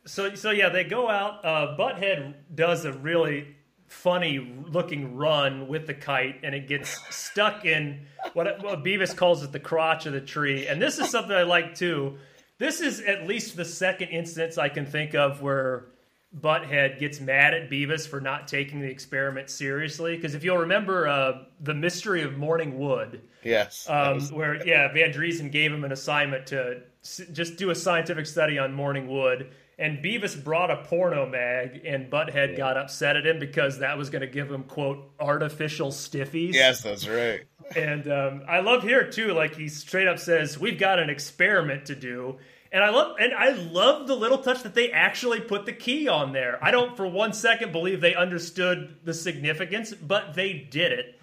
S2: so so yeah, they go out. Uh, Butthead does a really funny looking run with the kite, and it gets stuck in what, what Beavis calls it the crotch of the tree. And this is something I like too. This is at least the second instance I can think of where Butthead gets mad at Beavis for not taking the experiment seriously. Because if you'll remember, uh, the mystery of Morning Wood
S3: Yes.
S2: um,
S3: was-
S2: where yeah, Van Driessen gave him an assignment to s- just do a scientific study on morning wood, and Beavis brought a porno mag, and Butthead got upset at him because that was going to give him quote artificial stiffies.
S3: yes, that's right.
S2: and um, I love here too, like he straight up says, "We've got an experiment to do." And I love, and I love the little touch that they actually put the key on there. I don't, for one second, believe they understood the significance, but they did it.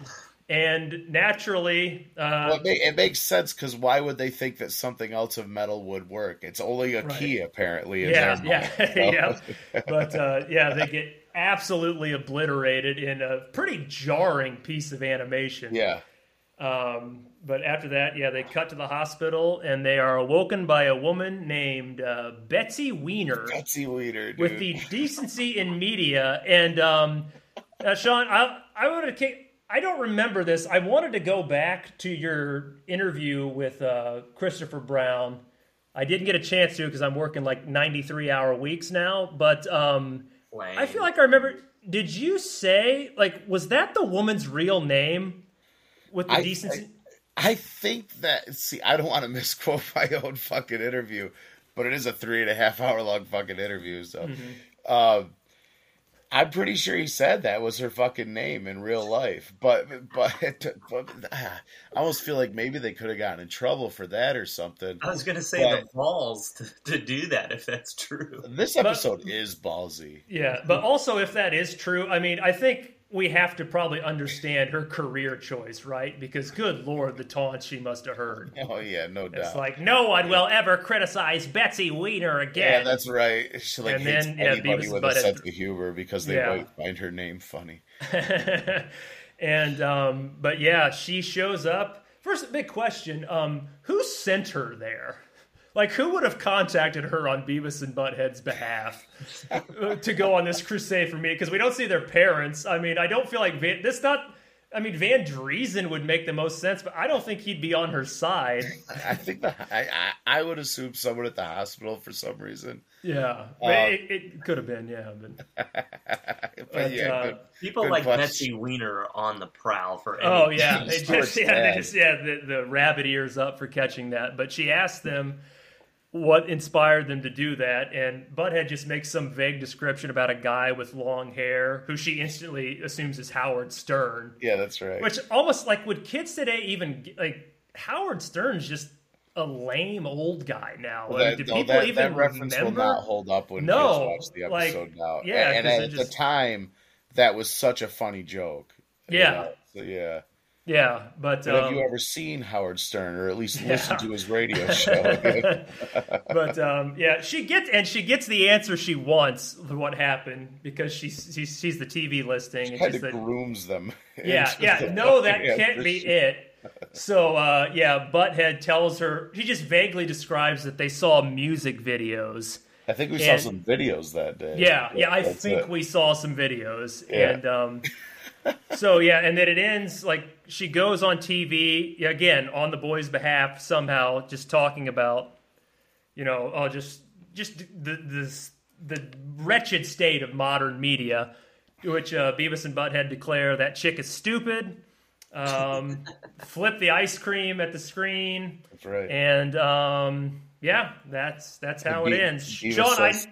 S2: And naturally, uh,
S3: Well, it, ma- it makes sense because why would they think that something else of metal would work? It's only a
S2: Right.
S3: key, apparently.
S2: Yeah,
S3: their
S2: yeah,
S3: mind. <laughs>
S2: yeah. But uh, yeah, they get absolutely obliterated in a pretty jarring piece of animation.
S3: yeah.
S2: Um, but after that, yeah, they cut to the hospital and they are awoken by a woman named uh, Betsy Weiner
S3: Betsy Weeder, dude.
S2: with the decency in media. And um, uh, Sean, I I wanted to. I don't remember this. I wanted to go back to your interview with uh, Christopher Brown. I didn't get a chance to because I'm working like 93 hour weeks now. But um, I feel like I remember. Did you say like was that the woman's real name with the
S3: I-
S2: decency?
S3: I think that see, I don't want to misquote <laughs> my own fucking interview, but it is a three and a half hour long fucking interview. So,
S2: Mm-hmm.
S3: um, I'm pretty sure he said that was her fucking name in real life, but but, but I almost feel like maybe they could have gotten in trouble for that or something.
S4: I was gonna say
S3: But-
S4: the balls to, to do that if that's true.
S3: This episode is ballsy.
S2: Yeah, but also if that is true, I mean, I think we have to probably understand her career choice, right? Because good lord, the taunts she must have heard. <laughs>
S3: Oh yeah, no doubt.
S2: It's like no one will ever criticize Betsy
S3: Weiner
S2: again.
S3: yeah, that's right. She like
S2: And
S3: hates
S2: then, yeah,
S3: anybody
S2: Beavis
S3: with a sense of humor because they
S2: Yeah.
S3: might find her name funny. <laughs>
S2: and um, but yeah, she shows up. First, big question: um, Who sent her there? Like, who would have contacted her on Beavis and Butthead's behalf uh, to go on this crusade for me? Because we don't see their parents. I mean, I don't feel like Van, this. Not, I mean, Van Driessen would make the most sense, but I don't think he'd be on her side.
S3: I think the I, I I would assume someone at the hospital for some reason.
S2: Yeah,
S3: Uh,
S2: it, it could have been. Yeah, but, <laughs>
S3: But,
S2: but,
S3: yeah,
S2: uh,
S3: good.
S4: People
S3: Good
S4: like
S3: question.
S4: Betsy Wiener on the prowl for.
S2: Oh yeah, they just <laughs> yeah, they just yeah the, the rabbit ears up for catching that. But she asked them what inspired them to do that, and Butthead just makes some vague description about a guy with long hair who she instantly assumes is Howard Stern.
S3: yeah, that's right.
S2: Which almost like would kids today even like Howard Stern's just a lame old guy now.
S3: Well,
S2: Like,
S3: that,
S2: do
S3: no,
S2: people
S3: that,
S2: even
S3: that reference
S2: remember?
S3: will not hold up when
S2: No,
S3: kids watch the
S2: like,
S3: episode now.
S2: yeah,
S3: and, and at
S2: just-
S3: the time, that was such a funny joke. you
S2: Yeah.
S3: know? So, yeah.
S2: Yeah, but,
S3: But have
S2: um,
S3: you ever seen Howard Stern, or at least <laughs>
S2: Yeah.
S3: listened to his radio <laughs> show? <laughs>
S2: but um, yeah, she gets and she gets the answer she wants for what happened because she's she's, she's the TV listing. and
S3: kind
S2: she
S3: of
S2: said,
S3: grooms them.
S2: yeah, yeah,
S3: the
S2: no, that can't be
S3: sheet.
S2: it. So uh, yeah, Butthead tells her he just vaguely describes that they saw music videos.
S3: I think we
S2: And-
S3: saw some videos that day.
S2: Yeah, yeah, I
S3: That's
S2: think
S3: it.
S2: we saw some videos,
S3: Yeah.
S2: and um, so yeah, and then it ends like she goes on TV again on the boy's behalf somehow, just talking about, you know, oh, just just the this the wretched state of modern media, which uh, Beavis and Butthead declare that chick is stupid. Um, <laughs> flip the ice cream at the screen,
S3: That's right.
S2: and um, yeah, that's that's how it ends.
S3: Beavis
S2: Sean, I,
S3: says-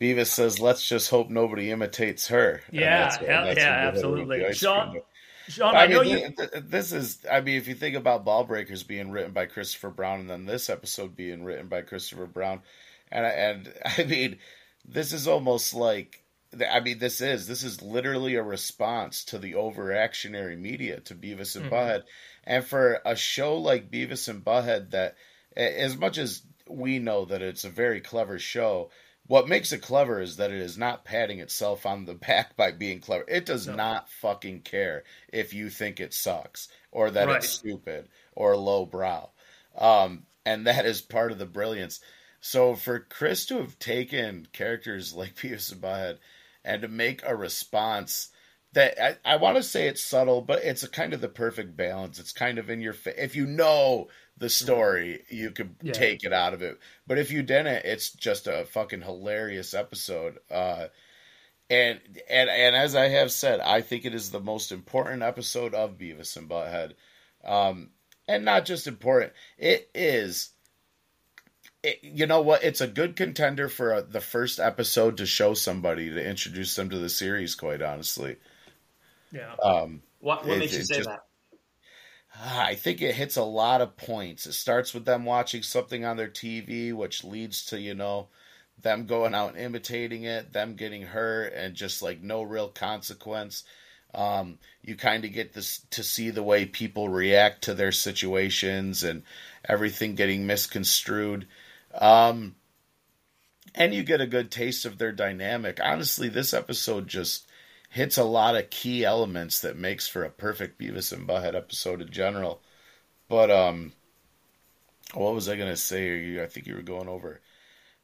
S3: Beavis says, "Let's just hope nobody imitates her."
S2: Yeah,
S3: that's-
S2: hell-
S3: that's
S2: yeah,
S3: when they hit her with
S2: absolutely. Sean- Sean,
S3: I,
S2: I know
S3: mean,
S2: you.
S3: th- th- this is. I mean, if you think about Ball Breakers being written by Christopher Brown, and then this episode being written by Christopher Brown, and I- and <laughs> I mean, this is almost like. I mean, this is this is literally a response to the overreactionary media to Beavis and
S2: Mm-hmm.
S3: Butthead, and for a show like Beavis and Butthead, that as much as we know that it's a very clever show, what makes it clever is that it is not patting itself on the <laughs> back by being clever. It does
S2: No.
S3: not fucking care if you think it sucks or that
S2: Right.
S3: it's stupid or lowbrow. Um, and that is part of the brilliance. So for Chris to have taken characters like <laughs> Beavis and and to make a response that I, I want to say it's subtle, but it's a kind of the perfect balance. It's kind of in your face. If you know the story, you could
S2: Yeah.
S3: take it out of it. But if you didn't, it's just a fucking hilarious episode. Uh, and and and as I have said, I think it is the most important episode of Beavis and Butthead. Um, and not just important, it is. It, you know what? It's a good contender for a, the first episode to show somebody to introduce them to the series. Quite honestly,
S2: Yeah.
S3: um,
S4: What, what
S3: It-
S4: makes you say
S3: just-
S4: that?
S3: I think it hits a lot of points. It starts with them watching something on their TV, which leads to, you know, them going out and imitating it, them getting hurt, and just like no real consequence. Um, you kind of get this to see the way people react to their situations and everything getting misconstrued. Um, and you get a good taste of their dynamic. Honestly, this episode just hits a lot of key elements that makes for a perfect Beavis and Butthead episode in general. But um, what was I gonna say? You, I think you were going over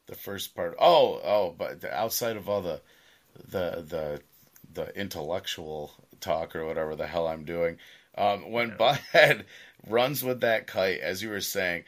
S3: the first part. Oh, oh, but the, outside of all the the the the intellectual talk or whatever the hell I'm doing, um, when Butthead <laughs> runs with that kite, as you were saying,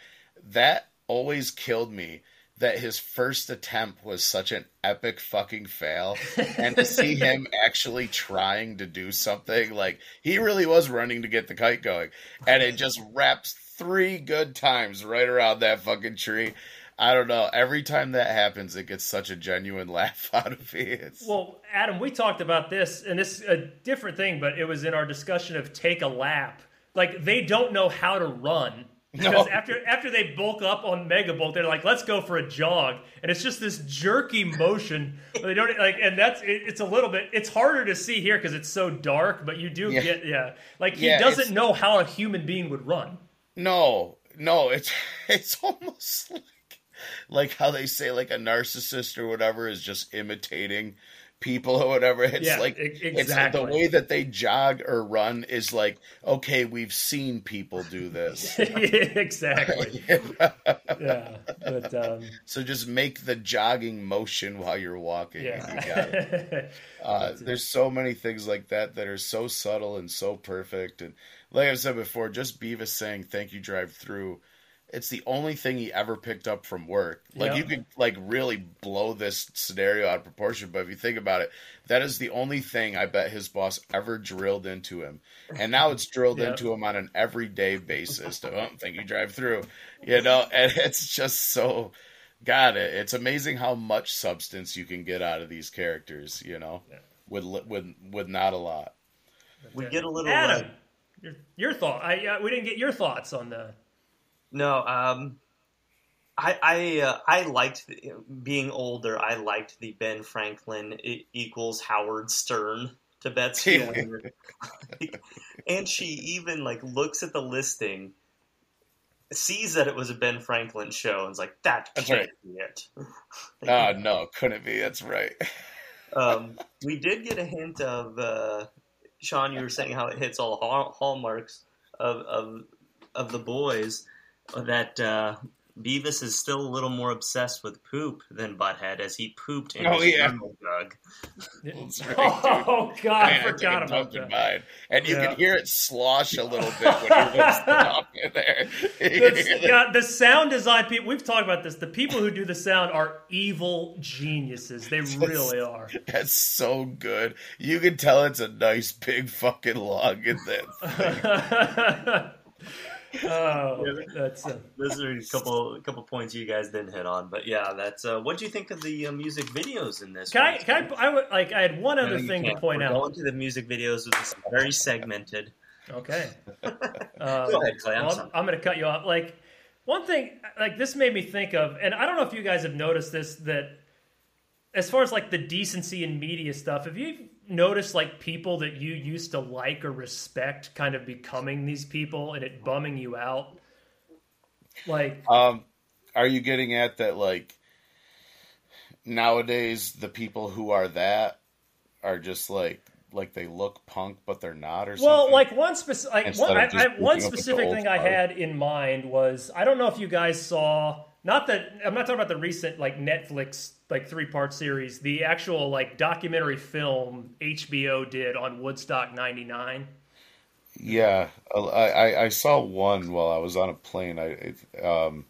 S3: that always killed me. That his first attempt was such an epic fucking fail, <laughs> and to see him actually trying to do something like he really was running to get the kite going, and it just wraps three good times right around that fucking tree. I don't know. Every time that happens, it gets such a genuine <laughs> laugh out of me. It's,
S2: Well, Adam, we talked about this, and this is a different thing, but it was in our discussion of take a lap. Like they don't know how to run because
S3: No.
S2: after after they bulk up on Mega Bulk, they're like, "Let's go for a jog," and it's just this jerky motion. They don't like, and that's it, it's a little bit. It's harder to see here because it's so dark, but you do
S3: Yeah.
S2: get yeah. Like he
S3: Yeah,
S2: doesn't know how a human being would run.
S3: no, no, it's <laughs> it's almost like like how they say like a narcissist or whatever is just imitating people or whatever. It's
S2: Yeah,
S3: like
S2: e-
S3: it's like
S2: exactly.
S3: the way that they jog or run is like okay, we've seen people do this. <laughs>
S2: exactly. <laughs> Yeah, but um,
S3: so just make the jogging motion while you're walking. and you got it.
S2: yeah. <laughs>
S3: Uh, there's so many things like that that are so subtle and so perfect. And like I've said before, just Beavis saying "Thank you, drive through." It's the only thing he ever picked up from work. Like
S2: Yeah.
S3: you could like really blow this scenario out of proportion, but if you think about it, that is the only thing I bet his boss ever drilled into him, and now it's drilled
S2: Yeah.
S3: into him on an everyday basis. To, oh, thank you, drive through. You know, <laughs> and it's just so. God, it, it's amazing how much substance you can get out of these characters. You know, with with with not a lot.
S4: We get a little.
S2: Adam,
S4: uh,
S2: your, your thought. I uh, we didn't get your thoughts on the.
S4: No, um, I I uh, I liked the, being older. I liked the Ben Franklin equals Howard Stern to Betsy, <laughs> and she even like looks at the listing, sees that it was a Ben Franklin show, and is like, "That
S3: That's
S4: can't
S3: right.
S4: be it."
S3: Oh <laughs> no, couldn't be. That's right. <laughs>
S4: um, we did get a hint of uh, Sean. You were saying how it hits all hall- hallmarks of of of the boys. That uh, Beavis is still a little more obsessed with poop than Butthead, as he pooped in
S3: Oh,
S4: his
S3: yeah.
S4: thermal jug. <laughs>
S3: That's <laughs> right,
S2: Oh God,
S3: Man,
S2: I forgot
S3: a
S2: about
S3: dump in
S2: that.
S3: mine. And you
S2: Yeah.
S3: can hear it slosh a little bit when he whips it up in there. <laughs>
S2: The, God, the sound design people. We've talked about this. The people who do the sound are evil geniuses. They really are.
S3: That's so good. You can tell it's a nice big fucking log in that.
S2: Oh, that's. Uh,
S4: Those are a couple a couple points you guys didn't hit on, but yeah, that's. Uh, what do you think of the uh, music videos in this?
S2: can I? Can I? I would like. I had one other thing to
S4: can't.
S2: point
S4: We're
S2: out.
S4: Going to the music videos, which is very segmented.
S2: Okay. Um, <laughs>
S4: Go ahead, Clay. I'm
S2: well. I'm, going to cut you off. Like one thing, like this made me think of, and I don't know if you guys have noticed this that as far as like the decency in media stuff, have you noticed like people that you used to like or respect kind of becoming these people and it bumming you out? Like,
S3: Um, are you getting at that? Like nowadays, the people who are that are just like like they look punk, but they're not, or
S2: Well,
S3: something.
S2: like one specific, like, one, I, I, one
S3: up at the
S2: specific thing I had in mind was I don't know if you guys saw not that I'm not talking about the recent like Netflix like three part series, the actual like documentary film HBO did on Woodstock '99.
S3: Yeah, I, I saw one while I was on a plane. I it, um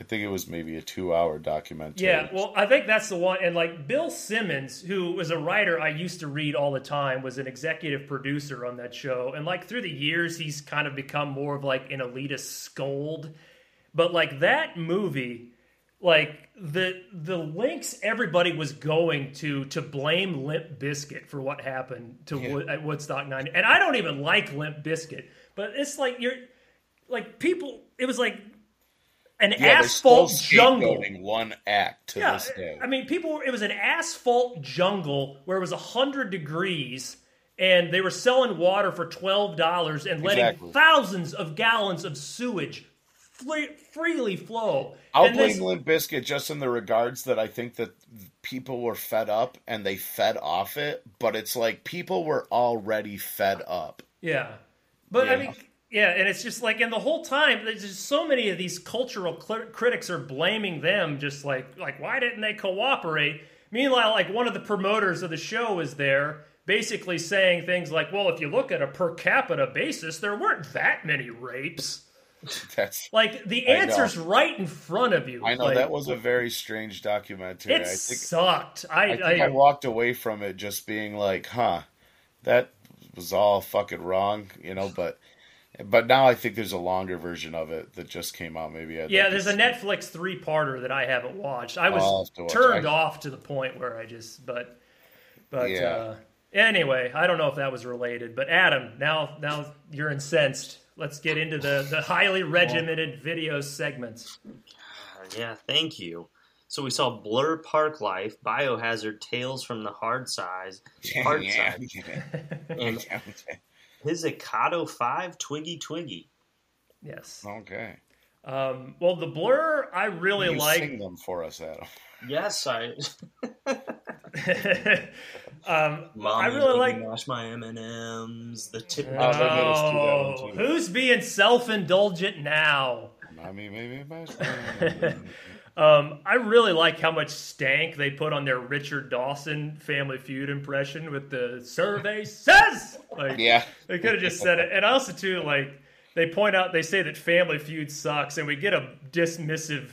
S3: I think it was maybe a two hour documentary.
S2: Yeah, well, I think that's the one. And like Bill Simmons, who was a writer I used to read all the time, was an executive producer on that show. And like through the years, he's kind of become more of like an elitist scold. But like that movie, like the the links everybody was going to to blame Limp Bizkit for what happened to Wood, at Woodstock Nine, and I don't even like Limp Bizkit, but it's like you're like people. It was like an
S3: yeah,
S2: asphalt jungle.
S3: one act to
S2: Yeah,
S3: this day.
S2: I mean, people. It was an asphalt jungle where it was hundred degrees, and they were selling water for twelve dollars and letting
S3: Exactly.
S2: thousands of gallons of sewage free, freely flow.
S3: I'll
S2: and
S3: blame
S2: this-
S3: Limp Bizkit just in the regards that I think that people were fed up and they fed off it, but it's like people were already fed up.
S2: Yeah, but I mean, yeah, and it's just like, and the whole time, there's just so many of these cultural cl- critics are blaming them, just like, like why didn't they cooperate? Meanwhile, like one of the promoters of the show is there, basically saying things like, well, if you look at a per capita basis, there weren't that many rapes. <laughs>
S3: That's
S2: Like the answer's right in front of you.
S3: I know
S2: Like,
S3: that was a very strange documentary.
S2: It
S3: I think
S2: sucked. I,
S3: I think I,
S2: I,
S3: walked away from it just being like, huh, that was all fucking wrong, you know, but But now I think there's a longer version of it that just came out. Maybe I'd
S2: Yeah,
S3: like
S2: there's a Netflix three parter that I haven't watched. I was
S3: watch
S2: turned
S3: it.
S2: off to the point where I just but but
S3: Yeah.
S2: uh anyway, I don't know if that was related. But Adam, now now you're incensed. Let's get into the, the highly regimented video segments.
S4: Uh, yeah, thank you. So we saw Blur Park Life, Biohazard, Tales from the Hard Size, Hard
S3: Yeah.
S4: Side, and <laughs> Pizzicato 5, Twiggy Twiggy.
S2: Yes.
S3: okay.
S2: Um, well, the blur I really
S3: You
S2: like.
S3: sing them for us, Adam.
S4: Yes, I. <laughs> <laughs>
S2: um,
S4: Mommy,
S2: I really like.
S4: mash my M and M's. The tip.
S3: Oh, they made us do that
S2: Oh,
S3: one, too.
S2: who's being self-indulgent now?
S3: Mommy, maybe my <laughs>
S2: Um, I really like how much stank they put on their Richard Dawson Family Feud impression with the survey says. Like,
S3: Yeah.
S2: they could have just said it. And also too, like they point out, they say that Family Feud sucks, and we get a dismissive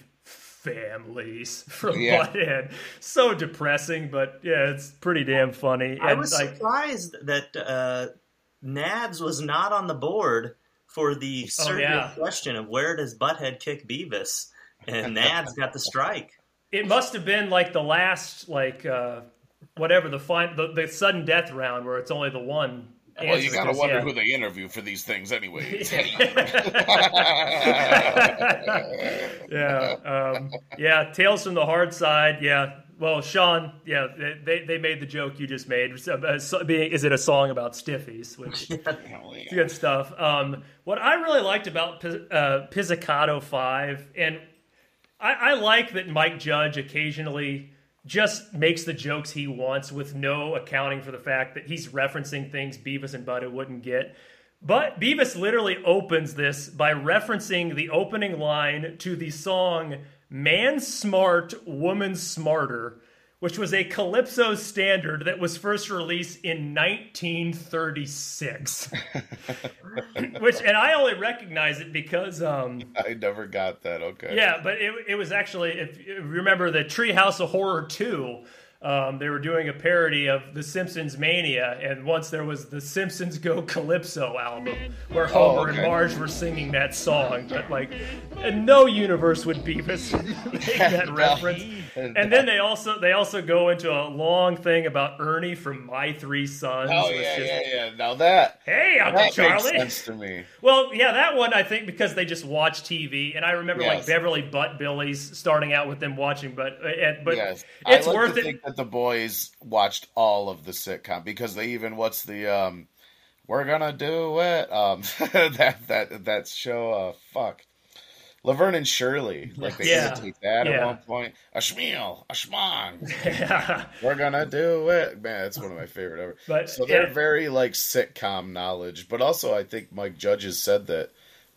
S2: families <laughs> from
S3: Yeah.
S2: Butthead. So depressing, but yeah, it's pretty damn funny.
S4: I
S2: And,
S4: was
S2: like,
S4: surprised that uh, Nads was not on the board for the survey
S2: Oh, yeah.
S4: question of where does Butthead kick Beavis, and <laughs> Nads got the strike.
S2: it must have been like the last, like uh, whatever the fine, the, the sudden death round where it's only the one.
S3: Well, you got
S2: to
S3: wonder
S2: yeah.
S3: who they interview for these things, anyway. <laughs> <laughs>
S2: yeah, um, yeah. Tales from the hard side. Yeah. Well, Sean. Yeah, they- they, made the joke you just made. So, uh, is it a song about stiffies? Which <laughs> is good stuff. Um, what I really liked about uh, Pizzicato Five, and I, I like that Mike Judge occasionally just makes the jokes he wants with no accounting for the fact that he's referencing things Beavis and Butthead wouldn't get. But Beavis literally opens this by referencing the opening line to the song Man Smart, Woman Smarter, which was a Calypso standard that was first released in 1936. <laughs> which, and I only recognize it because. Um, <laughs>
S3: I never got that. Okay.
S2: yeah, but it, it was actually, if you remember the Treehouse of Horror 2, um, they were doing a parody of The Simpsons Mania, and once there was the Simpsons Go Calypso album, where Homer
S3: okay.
S2: and Marge were singing that song. But, like, in no universe would Beavis <laughs> make that
S3: No.
S2: reference. And then they also they also go into a long thing about Ernie from My Three Sons.
S3: Oh yeah,
S2: is,
S3: yeah, yeah. Now that
S2: Hey, Uncle
S3: that makes
S2: Charlie.
S3: sense to me.
S2: Well, yeah, that one I think because they just watch TV, and I remember like Beverly Butt Billies starting out with them watching, but uh, but
S3: yes,
S2: it's worth it.
S3: That the boys watched all of the sitcom because they even what's the um, we're gonna do it um <laughs> that that that show uh fuck. Laverne and Shirley, like they
S2: Yeah.
S3: imitate that
S2: Yeah.
S3: at one point. A schmeal, a schmong.
S2: Yeah.
S3: We're gonna do it, man. That's one of my favorite ever.
S2: But,
S3: so they're
S2: yeah.
S3: very like sitcom knowledge, but also I think Mike Judges said that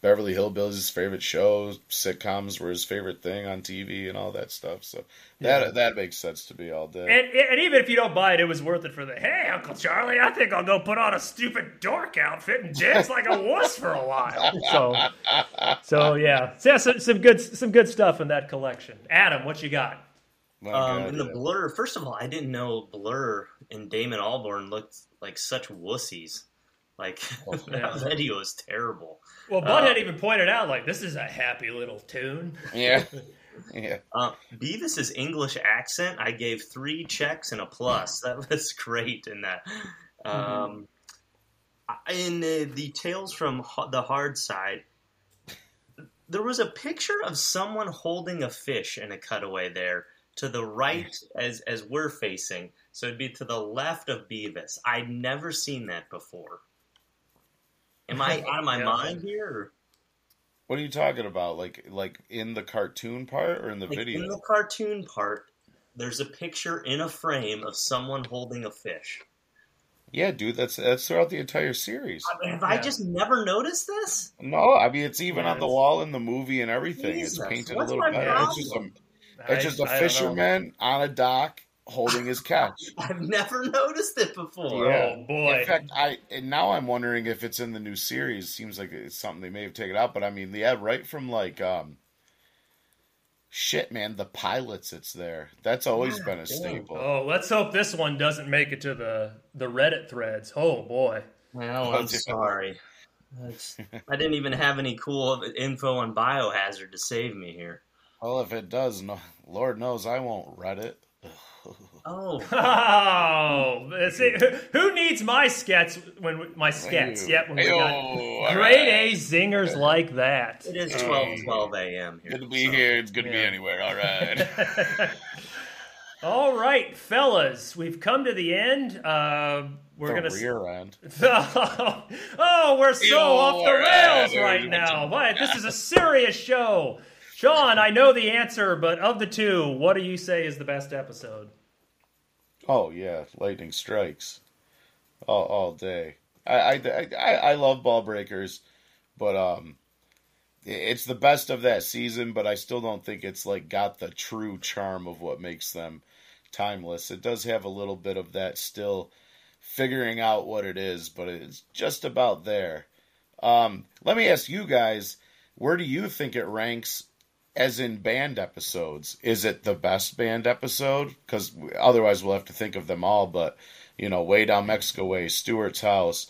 S3: Beverly Hillbillies his favorite show, sitcoms were his favorite thing on TV, and all that stuff. So that that makes sense to me all day.
S2: And, and even if you don't buy it, it was worth it for the hey, Uncle Charlie. I think I'll go put on a stupid dork outfit and dance like a wuss for a while. <laughs> So, so yeah, so, yeah, some, some good some good stuff in that collection. Adam, what you got?
S3: My
S4: Um,
S3: God,
S4: in the
S3: yeah.
S4: Blur, first of all, I didn't know Blur and Damon Albarn looked like such wussies. Like <laughs> that video is terrible.
S2: Well, Butthead even pointed out like this is a happy little tune.
S3: yeah, <laughs> yeah.
S4: Uh, Beavis's English accent, I gave three checks and a plus. That <laughs> was great in that. Um, in the, the Tales from the Hard Side, there was a picture of someone holding a fish in a cutaway there to the right as as we're facing. So it'd be to the left of Beavis. I'd never seen that before. Am I <laughs> out of my
S2: Yeah.
S4: mind here?
S3: What are you talking about? Like like in the cartoon part or in the
S4: Like,
S3: video?
S4: In the cartoon part, there's a picture in a frame of someone holding a fish.
S3: Yeah, dude, that's that's throughout the entire series.
S4: I mean, have I just never noticed this?
S3: No, I mean it's even
S2: Yeah,
S3: on the wall in the movie and everything.
S4: Jesus,
S3: it's painted
S4: what's
S3: a little
S4: my
S3: better. It's just a it's just a
S2: I- I don't know.
S3: fisherman on a dock holding his catch. <laughs>
S4: I've never noticed it before.
S3: Yeah.
S2: Oh boy.
S3: In fact, I and now I'm wondering if it's in the new series. Seems like it's something they may have taken out, but I mean, yeah, right from like um, shit, man, the pilots. It's there. That's always been a staple.
S2: Oh, let's hope this one doesn't make it to the the Reddit threads. Oh boy.
S4: Well, I'm
S3: Okay. <laughs>
S4: sorry. That's- I didn't even have any cool info on Biohazard to save me here.
S3: Well, if it does, no, Lord knows I won't read it.
S4: Oh, <laughs>
S2: Oh, see, who needs my skets when my skets? Yep, when we got
S3: all
S2: grade
S3: right.
S2: A zingers like that.
S4: it is 12, 12 a.m. here.
S3: Good to be
S4: so-
S3: here. It's good to be anywhere. All <laughs> right. <laughs>
S2: All right, fellas, we've come to the end. Uh, we're
S3: the
S2: gonna. s-
S3: rear end.
S2: oh, we're so
S3: Ew,
S2: off the rails
S3: there
S2: right now.
S3: go.
S2: What? This is a serious show. Sean, I know the answer, but of the two, what do you say is the best episode?
S3: Oh yeah, lightning strikes, all all day. I I I, I love ball breakers, but um, it's the best of that season. But I still don't think it's like got the true charm of what makes them timeless. It does have a little bit of that still figuring out what it is, but it's just about there. Um, let me ask you guys, where do you think it ranks as in band episodes? Is it the best band episode? Because otherwise we'll have to think of them all. But you know, way down Mexico way, Stewart's house,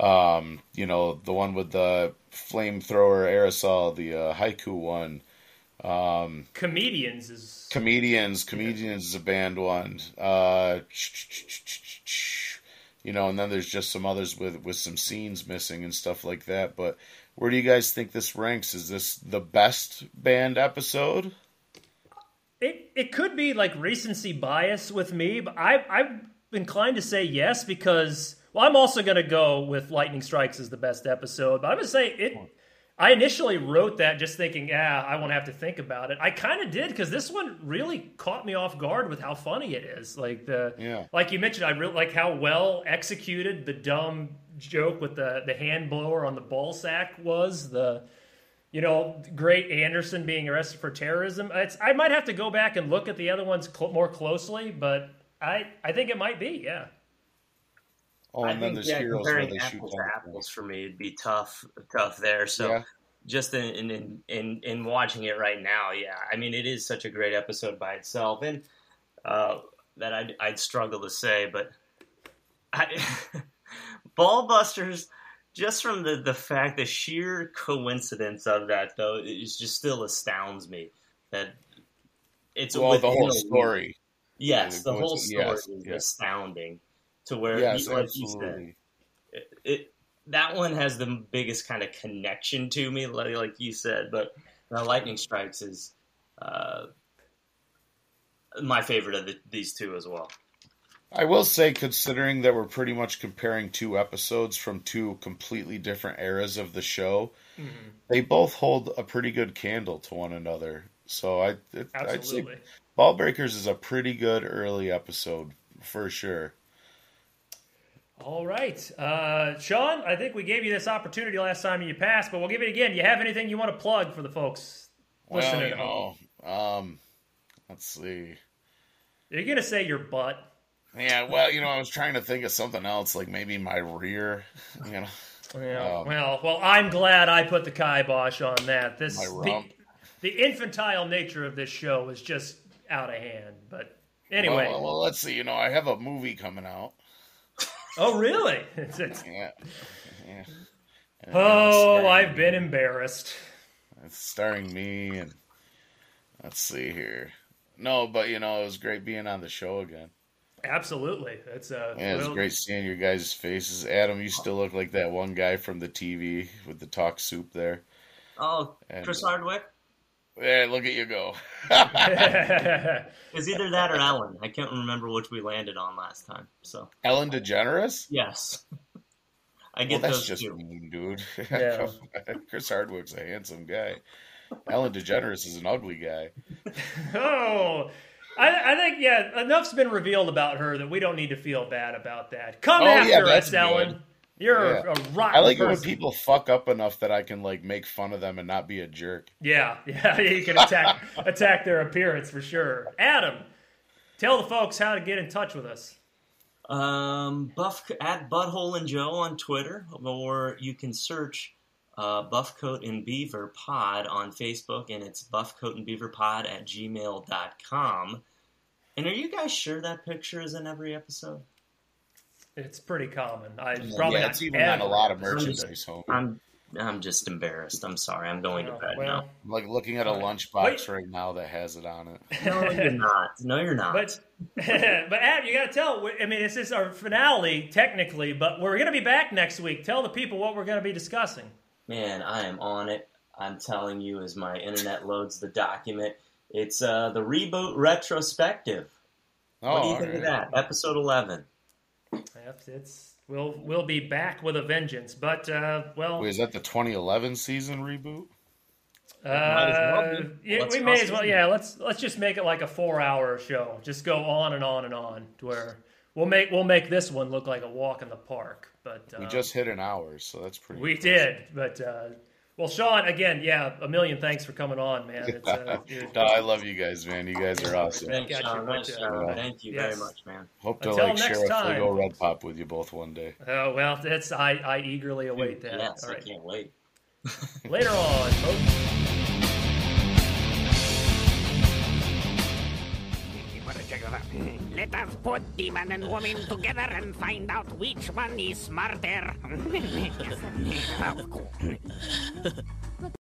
S3: um, you know, the one with the flamethrower aerosol, the uh, haiku one. Um,
S2: Comedians is
S3: comedians, comedians is a band one. Uh, <sniffs> you know, and then there's just some others with with some scenes missing and stuff like that. But where do you guys think this ranks? Is this the best band episode?
S2: It it could be like recency bias with me, but I I'm inclined to say yes because well, I'm also gonna go with Lightning Strikes as the best episode, but I'm gonna say it. I initially wrote that just thinking, yeah, I won't have to think about it. I kind of did because this one really caught me off guard with how funny it is. Like the,
S3: Yeah.
S2: like you mentioned, I really like how well executed the dumb joke with the the hand blower on the ball sack was. The you know, great Anderson being arrested for terrorism. It's, I might have to go back and look at the other ones cl- more closely, but I I think it might be. Yeah.
S3: Oh,
S4: I
S3: and then
S4: think
S3: there's
S4: yeah,
S3: heroes where they shoot
S4: apples to
S3: down.
S4: apples for me It'd be tough, tough there. So
S3: Yeah.
S4: just in, in in in watching it right now, yeah, I mean it is such a great episode by itself, and uh, that I'd, I'd struggle to say, but I, <laughs> Ballbusters, just from the the fact, the sheer coincidence of that though, is just still astounds me that it's
S3: Well, the whole story.
S4: Yes, the
S3: the
S4: whole story
S3: yes,
S4: is
S3: yes.
S4: astounding. To where,
S3: Yes,
S4: like you said,
S3: absolutely.
S4: it, it that one has the biggest kind of connection to me, like, like you said. But uh, Lightning Strikes is uh, my favorite of the, these two as well.
S3: I will say, considering that we're pretty much comparing two episodes from two completely different eras of the show, they both hold a pretty good candle to one another. So I, it, I'd say
S2: Absolutely.
S3: Ball Breakers is a pretty good early episode for sure.
S2: All right, uh, Sean. I think we gave you this opportunity last time you passed, but we'll give it again. You have anything you want to plug for the folks
S3: Well,
S2: listening?
S3: you know, um, let's see.
S2: You're gonna say your butt.
S3: Yeah, well, you know, I was trying to think of something else, like maybe my rear. You know,
S2: Yeah.
S3: Um,
S2: well, well, I'm glad I put the kibosh on that. This the, the infantile nature of this show is just out of hand. But anyway,
S3: Well, well, let's see. You know, I have a movie coming out.
S2: oh really? <laughs> It's, it's,
S3: Yeah. yeah. And
S2: oh, I've been embarrassed.
S3: It's starring me and let's see here. No, but you know, it was great being on the show again.
S2: Absolutely, it's uh,
S3: Yeah, it was
S2: well,
S3: great seeing your guys' faces. Adam, you still look like that one guy from the TV with the talk soup there.
S4: Oh,
S3: And-
S4: Chris Hardwick
S3: Yeah, look at you go. <laughs>
S4: is either that or Ellen. I can't remember which we landed on last time. So
S3: Ellen DeGeneres?
S4: yes, I
S3: Well,
S4: get
S3: that's
S4: those
S3: just
S4: two.
S3: mean, dude. <laughs>
S2: Yeah.
S3: Chris Hardwick's a handsome guy. Ellen DeGeneres is an ugly guy. <laughs>
S2: oh. I, I think yeah, enough's been revealed about her that we don't need to feel bad about that. Come
S3: Oh,
S2: after
S3: that's
S2: us, Ellen.
S3: good.
S2: You're
S3: Yeah.
S2: a rotten
S3: I like it when people fuck up enough that I can like make fun of them and not be a jerk.
S2: Yeah, <laughs> yeah, you can attack <laughs> attack their appearance for sure. Adam, tell the folks how to get in touch with us.
S4: Um, Buff at Butthole and Joe on Twitter, or you can search uh, Buffcoat and Beaver Pod on Facebook, and it's Buffcoat and Beaver Pod at gmail.com. And are you guys sure that picture is in every episode?
S2: It's pretty common. I probably
S3: yeah,
S2: not
S3: it's even on a lot of
S4: I'm just-
S3: home.
S4: I'm I'm just embarrassed. I'm sorry. I'm going to
S2: Oh,
S4: bed
S2: well,
S3: I'm like looking at a
S2: Wait.
S3: lunchbox right now that has it on it.
S4: No, you're <laughs> not. No, you're not.
S2: But <laughs> but Ab, you got to tell. I mean, this is our finale technically, but we're going to be back next week. Tell the people what we're going to be discussing.
S4: Man, I am on it. I'm telling you, as my internet loads the document, it's uh, the reboot retrospective.
S3: Oh,
S4: what do you
S3: all
S4: think of that? Episode 11.
S2: Yep, it's we'll we'll be back with a vengeance. But uh, well,
S3: Wait, is that the 2011 season reboot?
S2: uh,
S4: Might as well
S2: yeah, we may as well. Yeah, let's let's just make it like a four-hour show. Just go on and on and on to where we'll make we'll make this one look like a walk in the park. But uh,
S3: We just hit an hour, so that's pretty.
S2: we
S3: impressive.
S2: did. But uh, well, Sean, again, yeah, a million thanks for coming on, man. It's, uh, <laughs> it-
S3: no, I love you guys, man. You guys are awesome.
S4: Thanks,
S2: you,
S4: Sean. Nice
S2: but,
S3: uh,
S4: Thank you
S2: yes.
S4: very much, man.
S3: Hope to
S2: Until
S3: like share a
S2: time.
S3: Fuego Red Pop with you both one day.
S2: Oh well, that's I, I eagerly await that.
S4: Yes,
S2: All
S4: I
S2: right,
S4: can't wait.
S2: later on, folks. <laughs> <laughs>
S6: Let us put the man and woman together and find out which one is smarter. <laughs> <laughs>